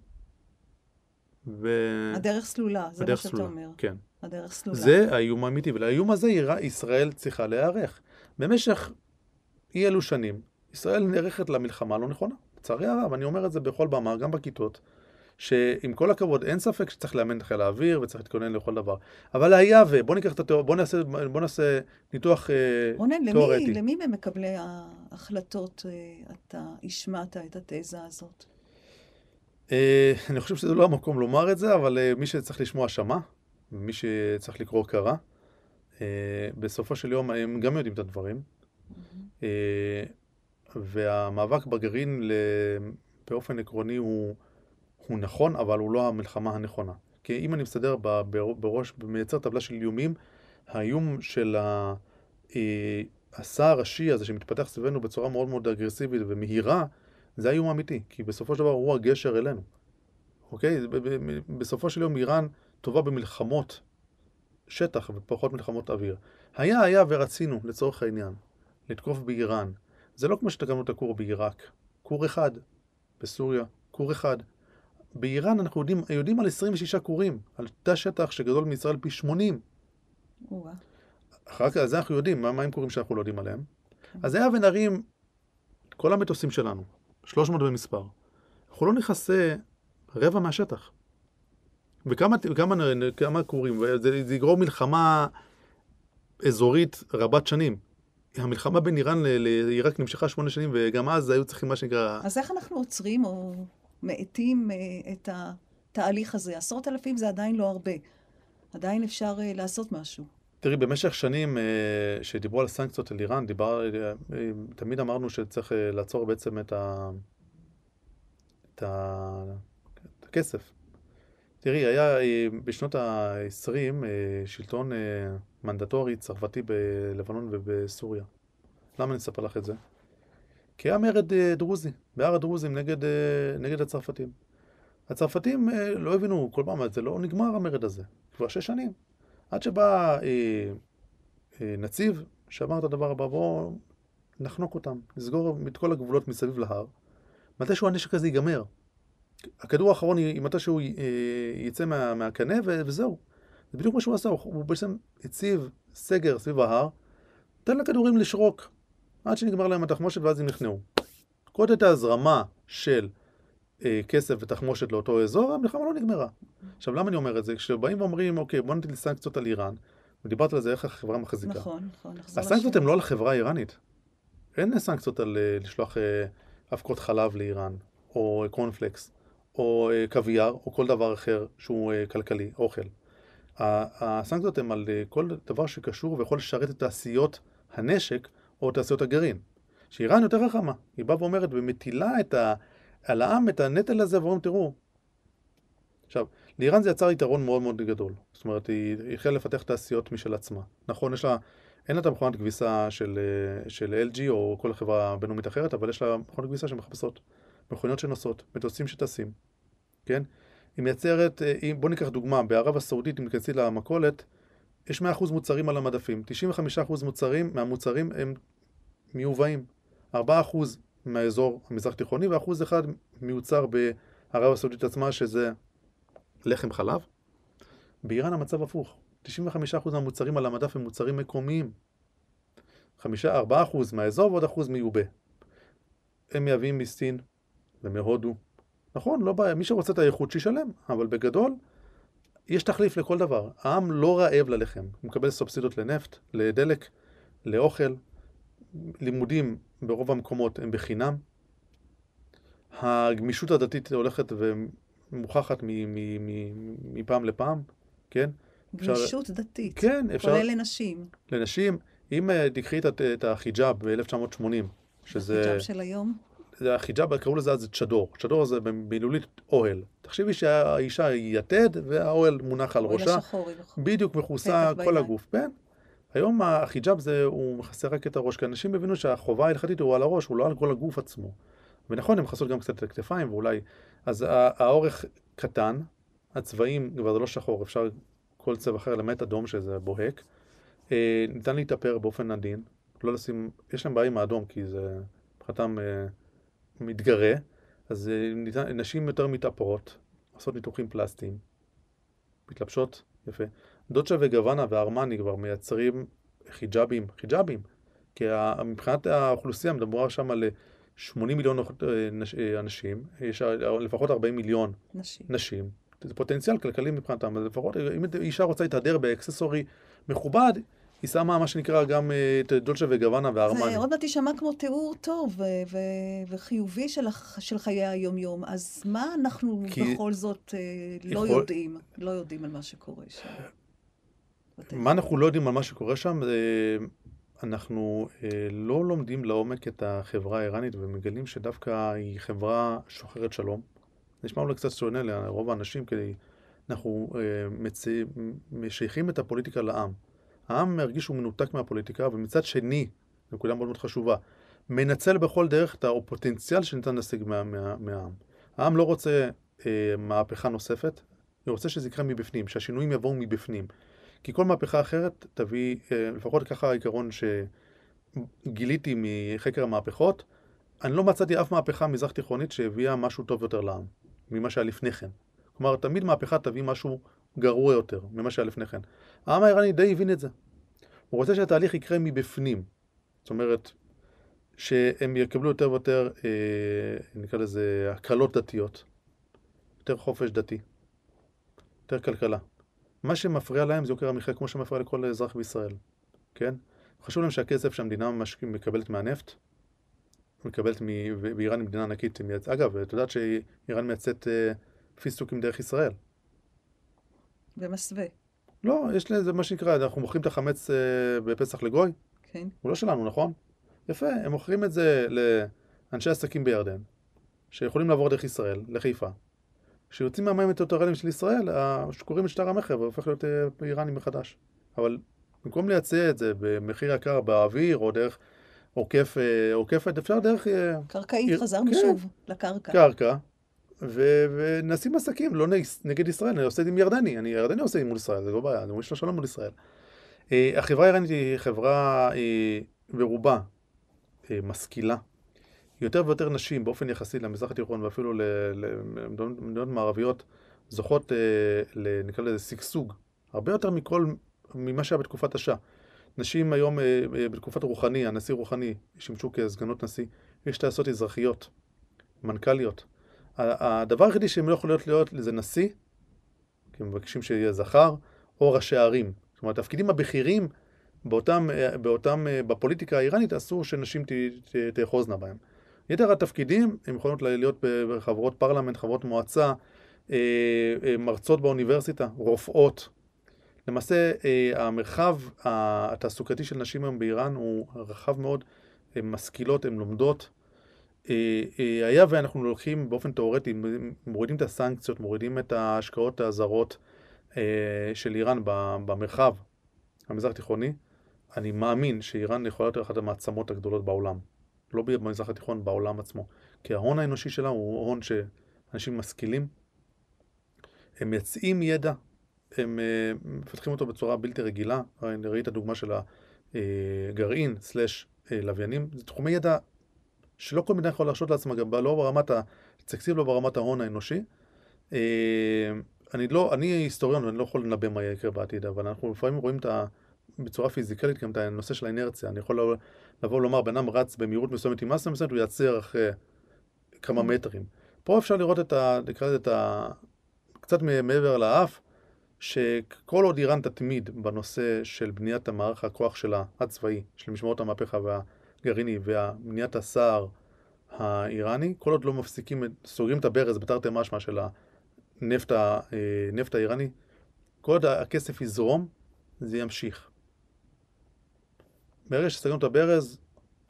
ו... הדרך סלולה, זה מה הדרך שאתה סלולה, אומר. כן. הדרך סלולה. זה האיום האמיתי, ולאיום הזה ישראל צריכה להיערך. במשך אי אלו שנים, ישראל נערכת למלחמה לא נכונה. לצערי הרב, אני אומר את זה בכל במה, גם בכיתות, שעם כל הכבוד, אין ספק שצריך לאמן את חיל האוויר וצריך להתכונן לכל דבר. אבל היה ו... בוא ניקח את התיאור... בוא נעשה, בוא נעשה ניתוח אה, רונן, למי, תיאורטי. למי ממקבלי ההחלטות אה, אתה השמעת את התזה הזאת? אה, אני חושב שזה לא המקום לומר את זה, אבל אה, מי שצריך לשמוע שמע, ומי שצריך לקרוא קרא. אה, בסופו של יום הם גם יודעים את הדברים. אה, והמאבק בגרעין באופן עקרוני הוא, הוא נכון, אבל הוא לא המלחמה הנכונה. כי אם אני מסדר בראש, מייצר טבלה של איומים, האיום של ה- אה, השיעי הזה שמתפתח סביבנו בצורה מאוד מאוד אגרסיבית ומהירה, זה האיום האמיתי, כי בסופו של דבר הוא הגשר אלינו. אוקיי? בסופו של יום איראן טובה במלחמות שטח ופחות מלחמות אוויר. היה, היה ורצינו, לצורך העניין, לתקוף באיראן. זה לא כמו שתקמנו את הכור בעיראק. כור אחד בסוריה, כור אחד. באיראן אנחנו יודעים, יודעים על 26 כורים, על תא שטח שגדול מישראל פי 80. או-אה. אחר כך, על זה אנחנו יודעים, מה, מה עם כורים שאנחנו לא יודעים עליהם. אז היה ונרים כל המטוסים שלנו, 300 במספר. אנחנו לא נכסה רבע מהשטח. וכמה כמה, כמה כורים, וזה זה יגרור מלחמה אזורית רבת שנים. המלחמה בין איראן לעיראק נמשכה שמונה שנים, וגם אז היו צריכים מה שנקרא... אז איך אנחנו עוצרים או מאטים אה, את התהליך הזה? עשרות אלפים זה עדיין לא הרבה. עדיין אפשר אה, לעשות משהו. תראי, במשך שנים אה, שדיברו על סנקציות על איראן, דיבר, תמיד אמרנו שצריך לעצור בעצם את, ה, את, ה, את הכסף. תראי, היה בשנות ה-20 אה, שלטון מנדטורי צרפתי בלבנון ובסוריה. למה אני אספר לך את זה? כי היה מרד אה, דרוזי, בהר הדרוזים נגד, אה, נגד הצרפתים. הצרפתים אה, לא הבינו כל פעם, זה לא נגמר המרד הזה, כבר שש שנים. עד שבא אה, אה, נציב שאמר את הדבר הבא, בואו נחנוק אותם, נסגור את כל הגבולות מסביב להר. מתישהו הנשק הזה ייגמר. הכדור האחרון, מתישהו אה, יצא מה, מהקנה וזהו. זה בדיוק מה שהוא עשה, הוא, בעצם הציב סגר סביב ההר, תן לכדורים לשרוק עד שנגמר להם התחמושת ואז הם נכנעו. כל הייתה הזרמה של אה, כסף ותחמושת לאותו אזור, המלחמה לא נגמרה. עכשיו, למה אני אומר את זה? כשבאים ואומרים, אוקיי, בוא נטיל סנקציות על איראן, ודיברת על זה, איך החברה מחזיקה. נכון, נכון. הסנקציות. הן לא על החברה האיראנית. אין סנקציות על אה, לשלוח אה, אבקות חלב לאיראן, או קורנפלקס, או אה, קוויאר, או כל דבר אחר שהוא אה, כלכלי, אוכל. הסנקציות הן על אה, כל דבר שקשור ויכול לשרת את תעשיות הנשק או תעשיות הגרעין. שאיראן יותר חכמה, היא באה ואומרת ומטילה את ה... על העם את הנטל הזה ואומרים, תראו, עכשיו, לאיראן זה יצר יתרון מאוד מאוד גדול. זאת אומרת, היא החלה לפתח תעשיות משל עצמה. נכון, יש לה, אין לה את המכונת כביסה של, אה, של LG או כל חברה בינלאומית אחרת, אבל יש לה מכונות כביסה שמחפשות, מכוניות שנוסעות, מטוסים שטסים, כן? היא מייצרת, אה, בוא ניקח דוגמה, בערב הסעודית, אם תיכנסי למכולת, יש 100% מוצרים על המדפים. 95% מוצרים, מהמוצרים הם מיובאים. 4% מהאזור המזרח תיכוני, ואחוז אחד מיוצר בערב הסעודית עצמה, שזה לחם חלב. באיראן המצב הפוך. 95% מהמוצרים על המדף הם מוצרים מקומיים. 4% מהאזור ועוד אחוז מיובא. הם מייבאים מסין ומהודו. נכון, לא בעיה, מי שרוצה את האיכות שישלם, אבל בגדול, יש תחליף לכל דבר. העם לא רעב ללחם. הוא מקבל סובסידיות לנפט, לדלק, לאוכל. לימודים ברוב המקומות הם בחינם. הגמישות הדתית הולכת ומוכחת מפעם לפעם, כן? אפשר- גמישות דתית. כן, אפשר כולל לנשים. לנשים. אם אה, תקחי את, את החיג'אב ב-1980, שזה... החיג'אב של היום. החיג'אב, קראו לזה אז צ'דור. צ'דור זה במילולית אוהל. תחשבי שהאישה היא יתד והאוהל מונח על ראשה. השחור. בדיוק מכוסה כל. הגוף, כן? היום החיג'אב זה, הוא מכסה רק את הראש, כי אנשים הבינו שהחובה ההלכתית הוא על הראש, הוא לא על כל הגוף עצמו. ונכון, הן מכסות גם קצת את הכתפיים, ואולי... אז האורך קטן, הצבעים כבר זה לא שחור, אפשר כל צבע אחר למעט אדום שזה בוהק. אה, ניתן להתאפר באופן עדין, לא לשים, יש להם בעיה עם האדום כי זה מבחינתם אה, מתגרה, אז אה, נשים יותר מתאפרות, עושות ניתוחים פלסטיים, מתלבשות, יפה. דוצ'ה וגוואנה וארמני כבר מייצרים חיג'אבים, חיג'אבים, כי מבחינת האוכלוסייה מדובר שם על 80 מיליון אנשים, יש לפחות 40 מיליון נשים. נשים. זה פוטנציאל כלכלי מבחינתם, אז לפחות אם אישה רוצה להתהדר באקססורי מכובד, היא שמה מה שנקרא גם אה, את דולצ'ה וגוואנה וארמני. זה עוד מעט יישמע כמו תיאור טוב וחיובי של, של חיי היום-יום. אז מה אנחנו בכל זאת אה, לא יכול... יודעים, לא יודעים על מה שקורה שם? מה אנחנו לא יודעים על מה שקורה שם? אנחנו אה, לא לומדים לעומק את החברה האיראנית ומגלים שדווקא היא חברה שוחרת שלום. נשמע אולי קצת שונה לרוב האנשים, כי אנחנו מצ... משייכים את הפוליטיקה לעם. העם מרגיש שהוא מנותק מהפוליטיקה, ומצד שני, נקודה מאוד מאוד חשובה, מנצל בכל דרך את הפוטנציאל שניתן להשיג מה, מה, מהעם. העם לא רוצה אה, מהפכה נוספת, הוא רוצה שזה יקרה מבפנים, שהשינויים יבואו מבפנים. כי כל מהפכה אחרת תביא, אה, לפחות ככה העיקרון שגיליתי מחקר המהפכות, אני לא מצאתי אף מהפכה מזרח תיכונית שהביאה משהו טוב יותר לעם, ממה שהיה לפני כן. כלומר, תמיד מהפכה תביא משהו גרוע יותר ממה שהיה לפני כן. העם האיראני די הבין את זה. הוא רוצה שהתהליך יקרה מבפנים. זאת אומרת, שהם יקבלו יותר ויותר, אה, נקרא לזה, הקלות דתיות, יותר חופש דתי, יותר כלכלה. מה שמפריע להם זה יוקר המחיה כמו שמפריע לכל אזרח בישראל, כן? חשוב להם שהכסף שהמדינה מקבלת מהנפט, מקבלת מ... ואיראן היא מדינה ענקית. אגב, את יודעת שאיראן מייצאת אה, פיסטוקים דרך ישראל. במסווה. לא, יש לזה מה שנקרא, אנחנו מוכרים את החמץ אה, בפסח לגוי. כן. הוא לא שלנו, נכון? יפה, הם מוכרים את זה לאנשי עסקים בירדן, שיכולים לעבור דרך ישראל, לחיפה. כשיוצאים מהמים הטוטורליים של ישראל, שקוראים את שטר המכר והופך להיות אה, איראני מחדש. אבל במקום לייצא את זה במחיר יקר באוויר, או דרך עוקף, אה, עוקפת, אפשר דרך... קרקעית, חזרנו כן, שוב לקרקע. קרקע, ו- ונשים עסקים, לא נגד ישראל, אני עושה את זה עם ירדני, אני ירדני עושה את זה מול ישראל, זה לא בעיה, אני יש לו שלום מול ישראל. Uh, החברה האיראנית היא חברה uh, ברובה uh, משכילה. יותר ויותר נשים באופן יחסי למזרח התיכון ואפילו למדינות מערביות זוכות, נקרא לזה שגשוג, הרבה יותר מכל, ממה שהיה בתקופת השאה. נשים היום, בתקופת רוחני, הנשיא רוחני, שימשו כסגנות נשיא, יש טייסות אזרחיות, מנכ"ליות. הדבר היחידי שהם לא יכולים להיות זה נשיא, כי הם מבקשים שיהיה זכר, או ראשי ערים. אומרת, התפקידים הבכירים באותם, באותם, בפוליטיקה האיראנית אסור שנשים תאחוזנה בהם. יתר התפקידים הם יכולות להיות בחברות פרלמנט, חברות מועצה, אה, אה, מרצות באוניברסיטה, רופאות. למעשה אה, המרחב התעסוקתי של נשים היום באיראן הוא רחב מאוד, הן משכילות, הן לומדות, אה, אה, היה ואנחנו לוקחים באופן תאורטי, מורידים את הסנקציות, מורידים את ההשקעות הזרות אה, של איראן במרחב המזרח התיכוני, אני מאמין שאיראן יכולה להיות אחת המעצמות הגדולות בעולם. לא במזרח התיכון, בעולם עצמו. כי ההון האנושי שלה הוא הון שאנשים משכילים, הם מייצאים ידע, הם מפתחים אותו בצורה בלתי רגילה. ראית דוגמה של הגרעין סלש לוויינים, זה תחומי ידע שלא כל מדינה יכולה להרשות לעצמה, גם לא ברמת התקציב, לא ברמת ההון האנושי. אה, אני לא, אני היסטוריון ואני לא יכול לנבא מה יקרה בעתיד, אבל אנחנו לפעמים רואים את ה... בצורה פיזיקלית גם את הנושא של האינרציה. אני יכול לבוא ולומר, בן אדם רץ במהירות מסוימת עם מסה מסוימת, הוא ייעצר אחרי כמה מטרים. פה אפשר לראות את ה... נקרא את ה... קצת מעבר לאף, שכל עוד איראן תתמיד בנושא של בניית המערך הכוח שלה, הצבאי, של משמרות המהפכה וה... גרעיני ומניעת הסער האיראני, כל עוד לא מפסיקים, סוגרים את הברז בתרתי משמע של הנפט אה, האיראני, כל עוד הכסף יזרום, זה ימשיך. ברגע שסגרנו את הברז,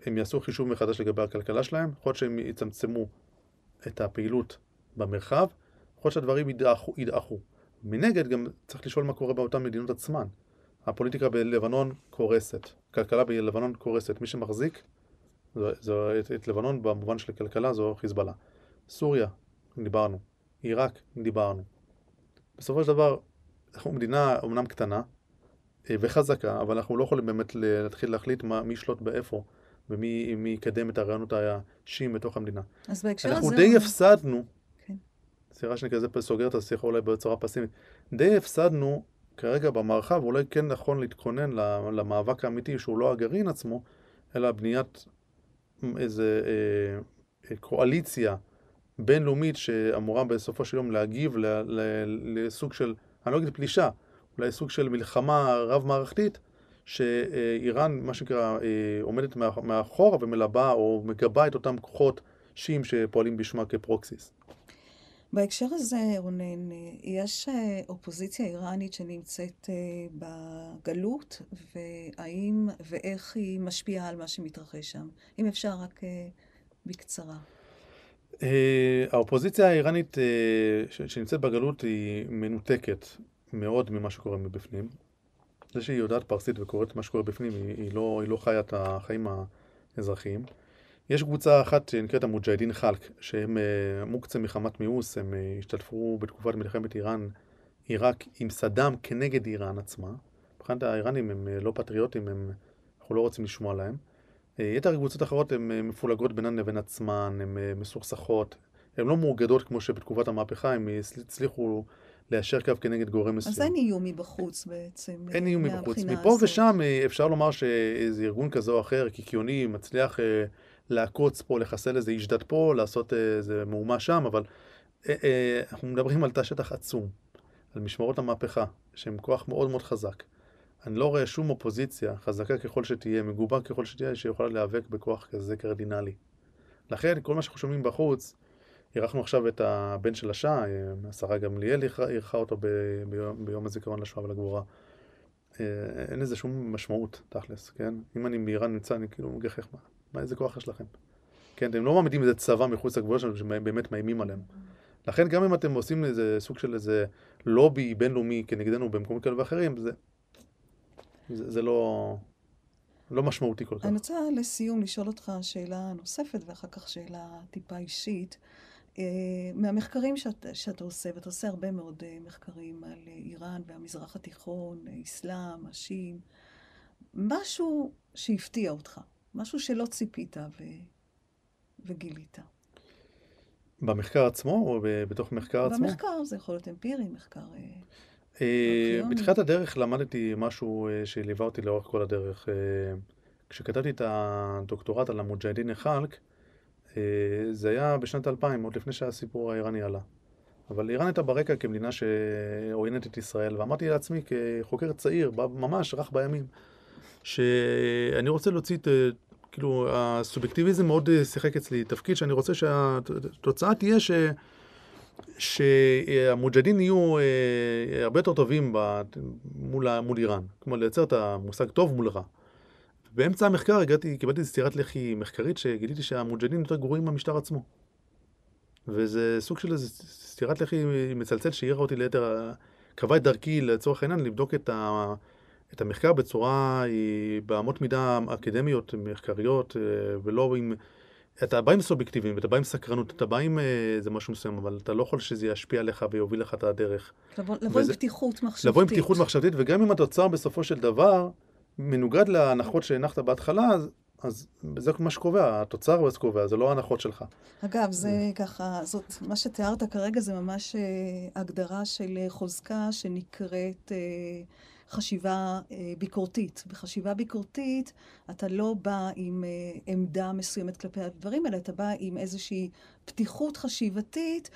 הם יעשו חישוב מחדש לגבי הכלכלה שלהם, יכול להיות שהם יצמצמו את הפעילות במרחב, יכול להיות שהדברים ידעכו. ידעכו. מנגד, גם צריך לשאול מה קורה באותן מדינות עצמן. הפוליטיקה בלבנון קורסת, כלכלה בלבנון קורסת. מי שמחזיק זו, זו, את, את לבנון במובן של כלכלה זו חיזבאללה. סוריה, דיברנו. עיראק, דיברנו. בסופו של דבר, אנחנו מדינה אומנם קטנה אה, וחזקה, אבל אנחנו לא יכולים באמת להתחיל להחליט מה, מי ישלוט באיפה ומי יקדם את הרעיונות השיעים בתוך המדינה. אז בהקשר הזה... אנחנו די הפסדנו, כן. סליחה שאני כזה סוגר את השיחה אולי בצורה פסימית, די הפסדנו כרגע במערכה, ואולי כן נכון להתכונן למאבק האמיתי שהוא לא הגרעין עצמו, אלא בניית איזה אה, קואליציה בינלאומית שאמורה בסופו של יום להגיב ל, ל, לסוג של, אני לא אגיד פלישה, אולי סוג של מלחמה רב-מערכתית, שאיראן, מה שנקרא, אה, עומדת מאחורה ומלבה או מגבה את אותם כוחות שיעים שפועלים בשמה כפרוקסיס. בהקשר הזה, רונן, יש אה, אופוזיציה איראנית שנמצאת אה, בגלות, והאם ואיך היא משפיעה על מה שמתרחש שם? אם אפשר רק בקצרה. האופוזיציה האיראנית שנמצאת בגלות היא מנותקת מאוד ממה שקורה מבפנים. זה שהיא יודעת פרסית וקוראת מה שקורה בפנים, היא, לא, היא לא חיה את החיים האזרחיים. יש קבוצה אחת שנקראת המוג'הדין חלק, שהם uh, מוקצה מחמת מיאוס, הם uh, השתתפו בתקופת מלחמת איראן, עיראק עם סדאם כנגד איראן עצמה. מבחינת האיראנים הם uh, לא פטריוטים, הם, אנחנו לא רוצים לשמוע להם. יתר הקבוצות האחרות הן מפולגות בינן לבין עצמן, הן מסוכסכות, הן לא מאוגדות כמו שבתקופת המהפכה, הם הצליחו ליישר קו כנגד גורם מסוים. אז אין איום מבחוץ בעצם. אין איום מבחוץ. מפה הזאת. ושם אפשר לומר שאיזה ארגון כזה או אחר, קיקיוני, מצליח... לעקוץ פה, לחסל איזה איש דת פה, לעשות איזה מהומה שם, אבל אה, אה, אנחנו מדברים על תא שטח עצום, על משמרות המהפכה, שהם כוח מאוד מאוד חזק. אני לא רואה שום אופוזיציה, חזקה ככל שתהיה, מגובה ככל שתהיה, שיכולה להיאבק בכוח כזה קרדינלי. לכן, כל מה שאנחנו שומעים בחוץ, אירחנו עכשיו את הבן של השעה, השרה גמליאל אירחה אותו ביום, ביום הזיכרון לשואה ולגבורה. אה, אין לזה שום משמעות, תכלס, כן? אם אני באיראן נמצא, אני כאילו מגחך מה. מה, איזה כוח יש לכם? כן, אתם לא מעמידים איזה צבא מחוץ לגבול שלנו שבאמת מאיימים עליהם. לכן גם אם אתם עושים איזה סוג של איזה לובי בינלאומי כנגדנו במקומות כאלה ואחרים, זה, זה, זה לא, לא משמעותי כל כך. אני רוצה לסיום לשאול אותך שאלה נוספת ואחר כך שאלה טיפה אישית. אה, מהמחקרים שאת, שאתה עושה, ואתה עושה הרבה מאוד אה, מחקרים על אה, איראן והמזרח התיכון, אסלאם, השיעים, משהו שהפתיע אותך. משהו שלא ציפית ו... וגילית. במחקר עצמו או בתוך מחקר במחקר, עצמו? במחקר, זה יכול להיות אמפירי, מחקר... אה, אה בתחילת הדרך למדתי משהו אה, שליווה אותי לאורך כל הדרך. כשכתבתי את הדוקטורט על המוג'הדין חלק, זה היה בשנת 2000, עוד לפני שהסיפור האיראני עלה. אבל איראן הייתה ברקע כמדינה שעוינת את ישראל, ואמרתי לעצמי כחוקר צעיר, ממש רך בימים, שאני רוצה להוציא את, כאילו, הסובייקטיביזם מאוד אה, שיחק אצלי תפקיד, שאני רוצה שהתוצאה תהיה ש... שהמוג'הדין יהיו אה, הרבה יותר טובים ב, מול, מול איראן. כלומר, לייצר את המושג טוב מול רע. באמצע המחקר הגעתי, קיבלתי סטירת לחי מחקרית שגיליתי שהמוג'הדין יותר גרועים מהמשטר עצמו. וזה סוג של איזה סטירת לחי מצלצל שהעירה אותי ליתר, קבע את דרכי לצורך העניין לבדוק את ה... את המחקר בצורה, היא באמות מידה אקדמיות, מחקריות, אה, ולא עם... אתה בא עם סובייקטיבים, אתה בא עם סקרנות, אתה בא עם איזה משהו מסוים, אבל אתה לא יכול שזה ישפיע עליך ויוביל לך את הדרך. לבוא, לבוא וזה, עם פתיחות מחשבתית. לבוא עם פתיחות מחשבתית, וגם אם התוצר בסופו של דבר מנוגד להנחות שהנחת בהתחלה, אז, אז זה מה שקובע, התוצר הוא קובע, זה לא ההנחות שלך. אגב, זה ככה, זאת, מה שתיארת כרגע זה ממש אה, הגדרה של חוזקה שנקראת... אה, חשיבה אה, ביקורתית. בחשיבה ביקורתית אתה לא בא עם אה, עמדה מסוימת כלפי הדברים האלה, אתה בא עם איזושהי פתיחות חשיבתית,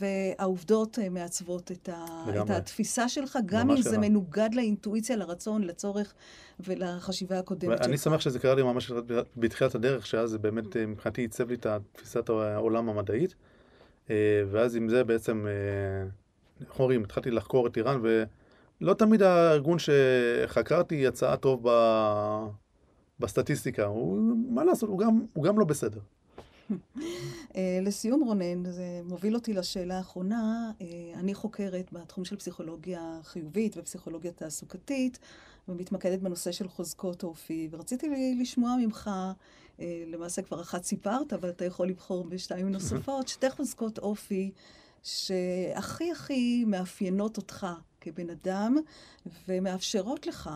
והעובדות אה, מעצבות את, ה, את התפיסה שלך, גם אם זה מנוגד לאינטואיציה, לרצון, לצורך ולחשיבה הקודמת שלך. אני שמח שזה קרה לי ממש בתחילת הדרך, שאז זה באמת מבחינתי עיצב לי את תפיסת העולם המדעית, ואז עם זה בעצם, איך אומרים, התחלתי לחקור את איראן, ו... לא תמיד הארגון שחקרתי יצא טוב ב... בסטטיסטיקה. הוא, מה לעשות, הוא גם, הוא גם לא בסדר. אה, לסיום רונן, זה מוביל אותי לשאלה האחרונה. אה, אני חוקרת בתחום של פסיכולוגיה חיובית ופסיכולוגיה תעסוקתית, ומתמקדת בנושא של חוזקות אופי, ורציתי לשמוע ממך, אה, למעשה כבר אחת סיפרת, אבל אתה יכול לבחור בשתיים נוספות, שתי חוזקות אופי שהכי הכי מאפיינות אותך כבן אדם, ומאפשרות לך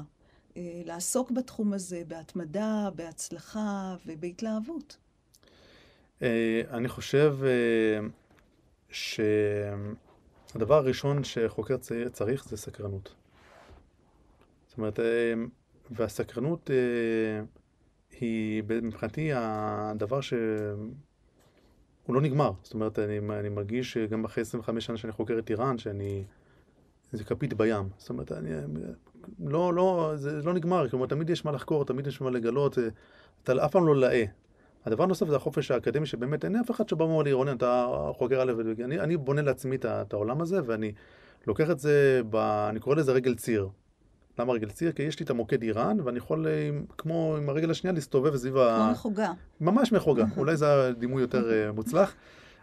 לעסוק בתחום הזה בהתמדה, בהצלחה ובהתלהבות. אה, אני חושב אה, שהדבר הראשון שחוקר צריך זה סקרנות. זאת אומרת, אה, והסקרנות היא מבחינתי הדבר שהוא לא נגמר. זאת אומרת, אני, אני מרגיש שגם אחרי 25 שנה שאני חוקר את איראן, שאני... זה כפית בים. זאת אומרת, אני... לא, לא, זה לא נגמר. כלומר, תמיד יש מה לחקור, תמיד יש מה לגלות. אתה אף פעם לא לאה. הדבר הנוסף זה החופש האקדמי, שבאמת אין אף אחד שבא ואומר לי, רונן, אתה חוקר א' וב', אני, אני בונה לעצמי את העולם הזה, ואני לוקח את זה, ב, אני קורא לזה רגל ציר. למה רגל ציר? כי יש לי את המוקד איראן, ואני יכול, אה, כמו עם הרגל השנייה, להסתובב סביב ה... כמו מחוגה. ממש מחוגה, אולי זה הדימוי יותר אה, מוצלח.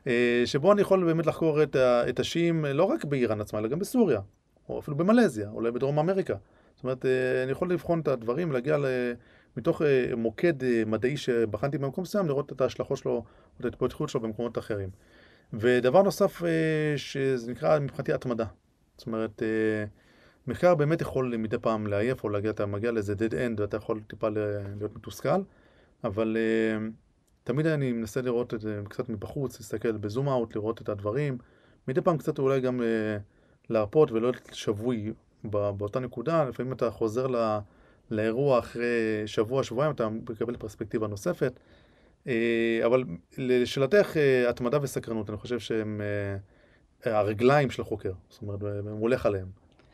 אה, שבו אני יכול באמת לחקור את, את השיעים, לא רק באיראן עצמה, אלא גם בסוריה, או אפילו במלזיה, אולי בדרום אמריקה. זאת אומרת, אני יכול לבחון את הדברים, להגיע ל... מתוך אה, מוקד אה, מדעי שבחנתי במקום מסוים, לראות את ההשלכות שלו, או את ההתפתחות שלו במקומות אחרים. ודבר נוסף אה, שזה נקרא מבחינתי התמדה. זאת אומרת, מחקר באמת יכול מדי פעם לעייף, או להגיע, אתה מגיע לאיזה dead end ואתה יכול טיפה להיות מתוסכל, אבל תמיד אני מנסה לראות את זה קצת מבחוץ, להסתכל בזום אאוט, לראות את הדברים. מדי פעם קצת אולי גם להרפות ולא להיות שבוי באותה נקודה, לפעמים אתה חוזר ל... לאירוע אחרי שבוע, שבועיים, אתה מקבל פרספקטיבה נוספת. אה, אבל לשאלתך, אה, התמדה וסקרנות, אני חושב שהם אה, הרגליים של החוקר, זאת אומרת, הוא הולך עליהם.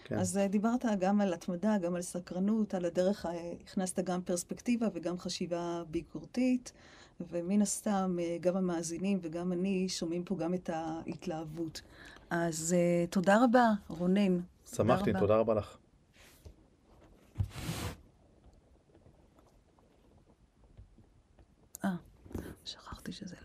כן. אז דיברת גם על התמדה, גם על סקרנות, על הדרך, הכנסת גם פרספקטיבה וגם חשיבה ביקורתית, ומן הסתם גם המאזינים וגם אני שומעים פה גם את ההתלהבות. אז תודה רבה, רונן. שמחתי, תודה רבה, תודה רבה לך. שכחתי שזה לא.